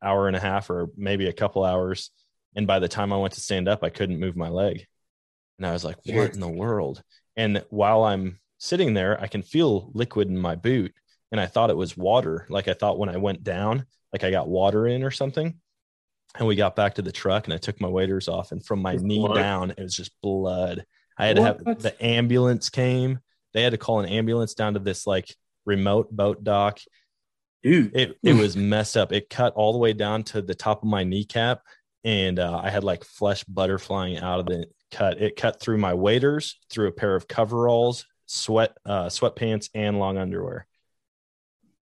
hour and a half or maybe a couple hours. And by the time I went to stand up, I couldn't move my leg. And I was like, what in the world? And while I'm sitting there, I can feel liquid in my boot. And I thought it was water. Like I thought when I went down, like I got water in or something. And we got back to the truck and I took my waders off. And from my knee blood? down, it was just blood. I had to have the ambulance came. They had to call an ambulance down to this like remote boat dock Dude, it it was messed up. It cut all the way down to the top of my kneecap, and uh, I had like flesh butter flying out of the cut. It cut through my waders, through a pair of coveralls, sweat uh, sweatpants, and long underwear.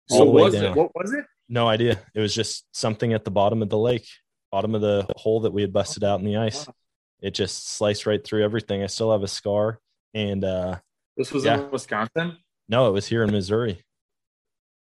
All So the was down. it? what was it? No idea. It was just something at the bottom of the lake, bottom of the hole that we had busted out in the ice. It just sliced right through everything. I still have a scar, and uh, This was Yeah. in Wisconsin. no, it was here in Missouri.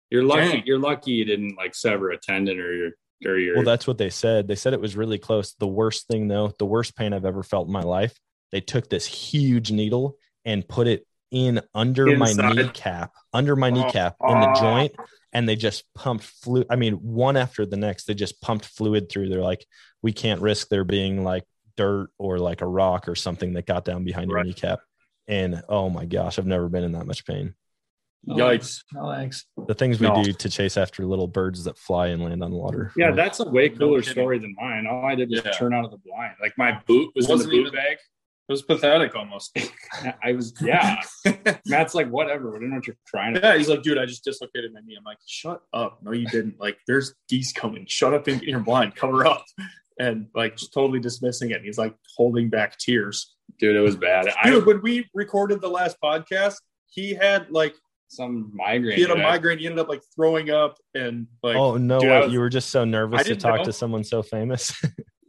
You're lucky. Dang. You're lucky you didn't like sever a tendon or your or your. Well, that's what they said. They said it was really close. The worst thing, though, the worst pain I've ever felt in my life, they took this huge needle and put it in under my kneecap, under my Oh. kneecap in the Oh. joint. And they just pumped fluid. I mean, one after the next, they just pumped fluid through. They're like, we can't risk there being like dirt or like a rock or something that got down behind your kneecap. And oh my gosh, I've never been in that much pain. Yikes. No thanks. The things we No. do to chase after little birds that fly and land on water. Yeah, that's a way cooler kidding. story than mine. All I did was Yeah. turn out of the blind. Like my boot was in the boot even- bag. It was pathetic almost. I was yeah. Matt's like whatever. I don't know what you're trying to. Yeah, he's like, dude, I just dislocated my knee. I'm like, shut up. No, you didn't. Like, there's geese coming. Shut up and get your blind. Cover up. and like just totally dismissing it. And he's like holding back tears. Dude, it was bad. I Dude, when we recorded the last podcast, he had like some migraine. he had a dude. Migraine. He ended up like throwing up and like oh no, dude, what, was- you were just so nervous to talk know. to someone so famous.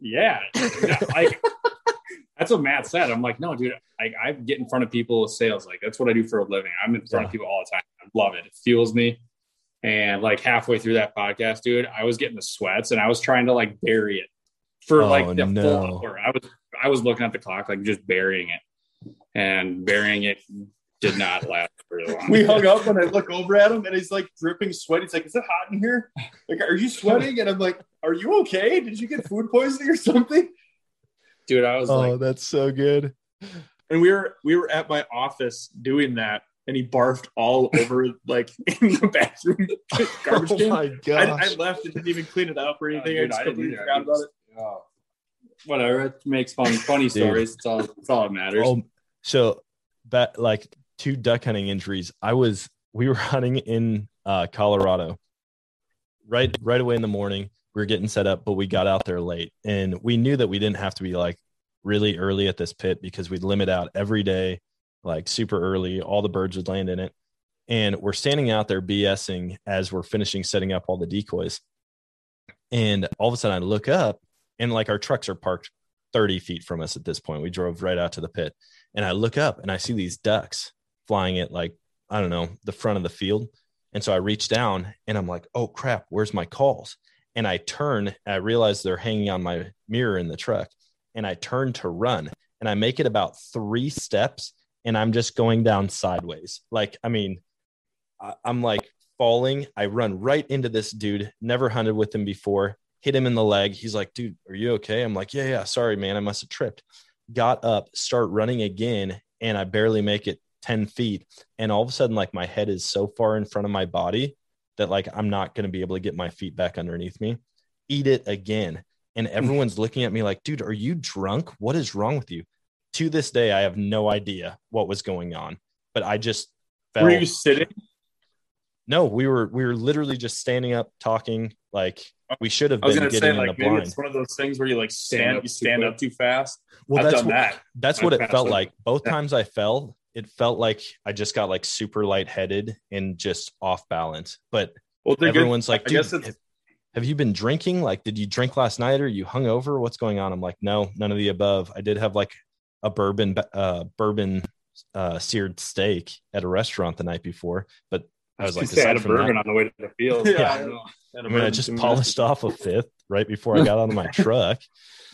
Yeah, yeah, like that's what Matt said. I'm like, no, dude, I, I get in front of people with sales. Like that's what I do for a living. I'm in front of people all the time. I love it. It fuels me. And like halfway through that podcast, dude, I was getting the sweats and I was trying to like bury it for Oh, like the no. full hour. I was I was looking at the clock, like just burying it, and burying it did not last very long. we hung up and I look over at him and he's like dripping sweat. He's like, Is it hot in here? Like, are you sweating? And I'm like, Are you okay? Did you get food poisoning or something? dude, I was like, oh, like, that's so good. And we were we were at my office doing that, and he barfed all over like in the bathroom oh garbage oh can. my I, gosh. I left and didn't even clean it up or anything. dude, I just I didn't completely either. forgot about it. oh, whatever. It makes fun, funny stories. It's all, it's all that matters. Oh, so but like two duck hunting injuries. I was we were hunting in uh, Colorado. Right, right away in the morning, we were getting set up, but we got out there late, and we knew that we didn't have to be like really early at this pit because we'd limit out every day, like super early. All the birds would land in it, and we're standing out there BSing as we're finishing setting up all the decoys, and all of a sudden I look up, and like our trucks are parked 30 feet from us at this point. We drove right out to the pit. And I look up and I see these ducks flying it like, I don't know, the front of the field. And so I reach down and I'm like, oh crap, where's my calls? And I turn, and I realize they're hanging on my mirror in the truck. And I turn to run and I make it about three steps and I'm just going down sideways. Like, I mean, I- I'm like falling. I run right into this dude, never hunted with him before, hit him in the leg. He's like, dude, are you okay? I'm like, yeah, yeah, sorry, man. I must have tripped. Got up, start running again, and I barely make it 10 feet. And all of a sudden, like my head is so far in front of my body that like I'm not going to be able to get my feet back underneath me. Eat it again. And hmm. everyone's looking at me like, dude, are you drunk? What is wrong with you? To this day, I have no idea what was going on, but I just fell. Were you sitting? No, we were we were literally just standing up talking. Like we should have I was been getting say in like the maybe blind. it's one of those things where you like Stand stand, up you too stand quick. up too fast. Well, I've that's done what, that. that's I've what it felt out. like. Both Yeah. times I fell, it felt like I just got like super lightheaded and just off balance. But Well, they're good. everyone's like, dude, have, have you been drinking? Like, did you drink last night or you hung over? What's going on? I'm like, no, none of the above. I did have like a bourbon, uh, bourbon, uh, seared steak at a restaurant the night before, but I was like, I had a from that- on the way to the field. Yeah. I don't know. I mean, I just polished off a fifth right before I got out of my truck.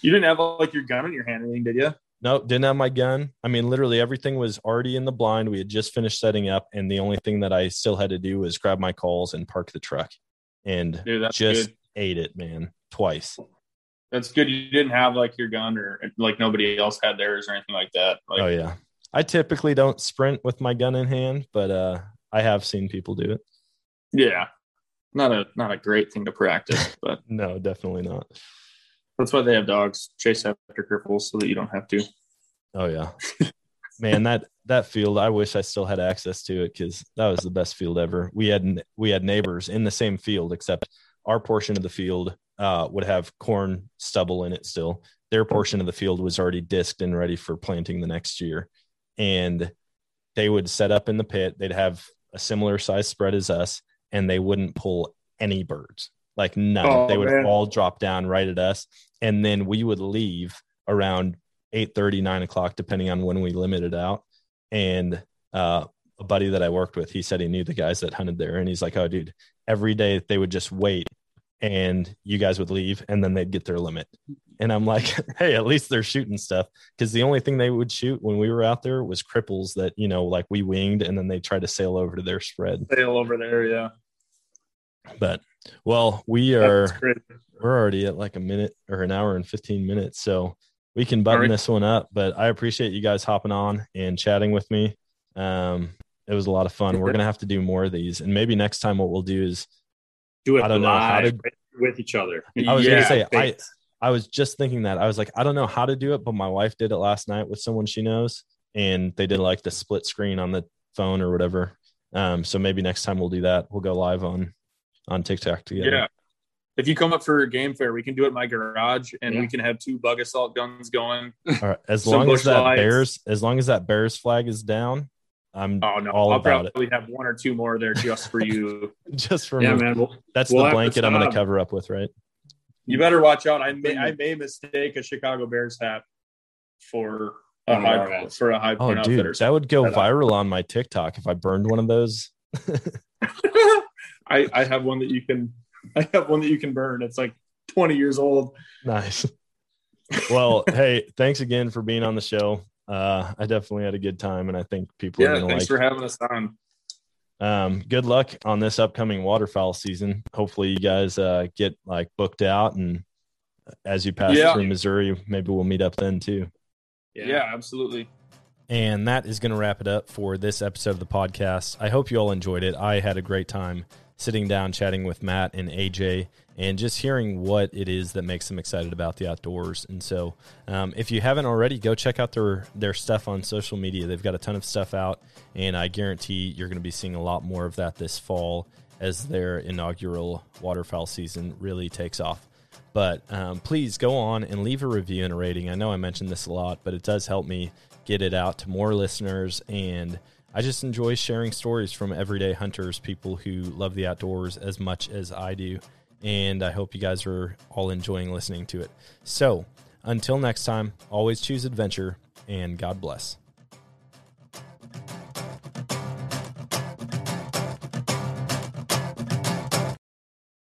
You didn't have like your gun in your hand, or anything, did you? No, didn't have my gun. I mean, literally everything was already in the blind. We had just finished setting up, and the only thing that I still had to do was grab my calls and park the truck, and Dude, just good. ate it, man, twice. That's good. You didn't have like your gun, or like nobody else had theirs, or anything like that. Like, oh yeah, I typically don't sprint with my gun in hand, but uh, I have seen people do it. yeah, not a not a great thing to practice, but No, definitely not. That's why they have dogs chase after cripples so that you don't have to. Oh yeah, man that that field. I wish I still had access to it because that was the best field ever. We had we had neighbors in the same field, except our portion of the field uh, would have corn stubble in it still. Their portion of the field was already disked and ready for planting the next year, and they would set up in the pit. They'd have a similar size spread as us, and they wouldn't pull any birds, like none. Oh, they would man. all drop down right at us, and then we would leave around 8 9 o'clock depending on when we limited out and uh, a buddy that i worked with he said he knew the guys that hunted there and he's like oh dude every day they would just wait and you guys would leave and then they'd get their limit and i'm like hey at least they're shooting stuff because the only thing they would shoot when we were out there was cripples that you know like we winged and then they tried to sail over to their spread Sail over there, yeah. But well we are we're already at like a minute or an hour and 15 minutes so we can button Alright. this one up but i appreciate you guys hopping on and chatting with me. Um it was a lot of fun. We're gonna have to do more of these and maybe next time what we'll do is Do it I don't know how to- with each other. i was Yeah, gonna say i i was just thinking that. I was like i don't know how to do it but my wife did it last night with someone she knows and they did like the split screen on the phone or whatever. Um so maybe next time we'll do that. We'll go live on on tiktok together Yeah. if you come up for a game fair, we can do it in my garage, and Yeah. we can have two Bug-A-Salt guns going. All right. As long as that lights. bears, as long as that bears flag is down, I'm Oh no, all I'll about it. probably have one or two more there just for you. Just for Yeah, me. man. Well, That's we'll the blanket I'm going to cover up with, right? you better watch out. I may I may mistake a Chicago Bears hat for a One of our high hats. for a high Oh, point dude, that would go viral on my TikTok if I burned one of those. I I have one that you can I have one that you can burn. It's like 20 years old. Nice. Well, hey, thanks again for being on the show. Uh, I definitely had a good time, and I think people are Yeah, going to thanks like. for having us on. um, good luck on this upcoming waterfowl season. Hopefully, you guys uh, get like booked out, and as you pass Yeah. through Missouri, maybe we'll meet up then too. Yeah, absolutely. And that is going to wrap it up for this episode of the podcast. I hope you all enjoyed it. I had a great time sitting down chatting with Matt and AJ and just hearing what it is that makes them excited about the outdoors. And so, um, if you haven't already, go check out their their stuff on social media. They've got a ton of stuff out, and I guarantee you're going to be seeing a lot more of that this fall as their inaugural waterfowl season really takes off. But um, please go on and leave a review and a rating. I know I mentioned this a lot, but it does help me get it out to more listeners. And I just enjoy sharing stories from everyday hunters, people who love the outdoors as much as I do. And I hope you guys are all enjoying listening to it. So until next time, always choose adventure and God bless.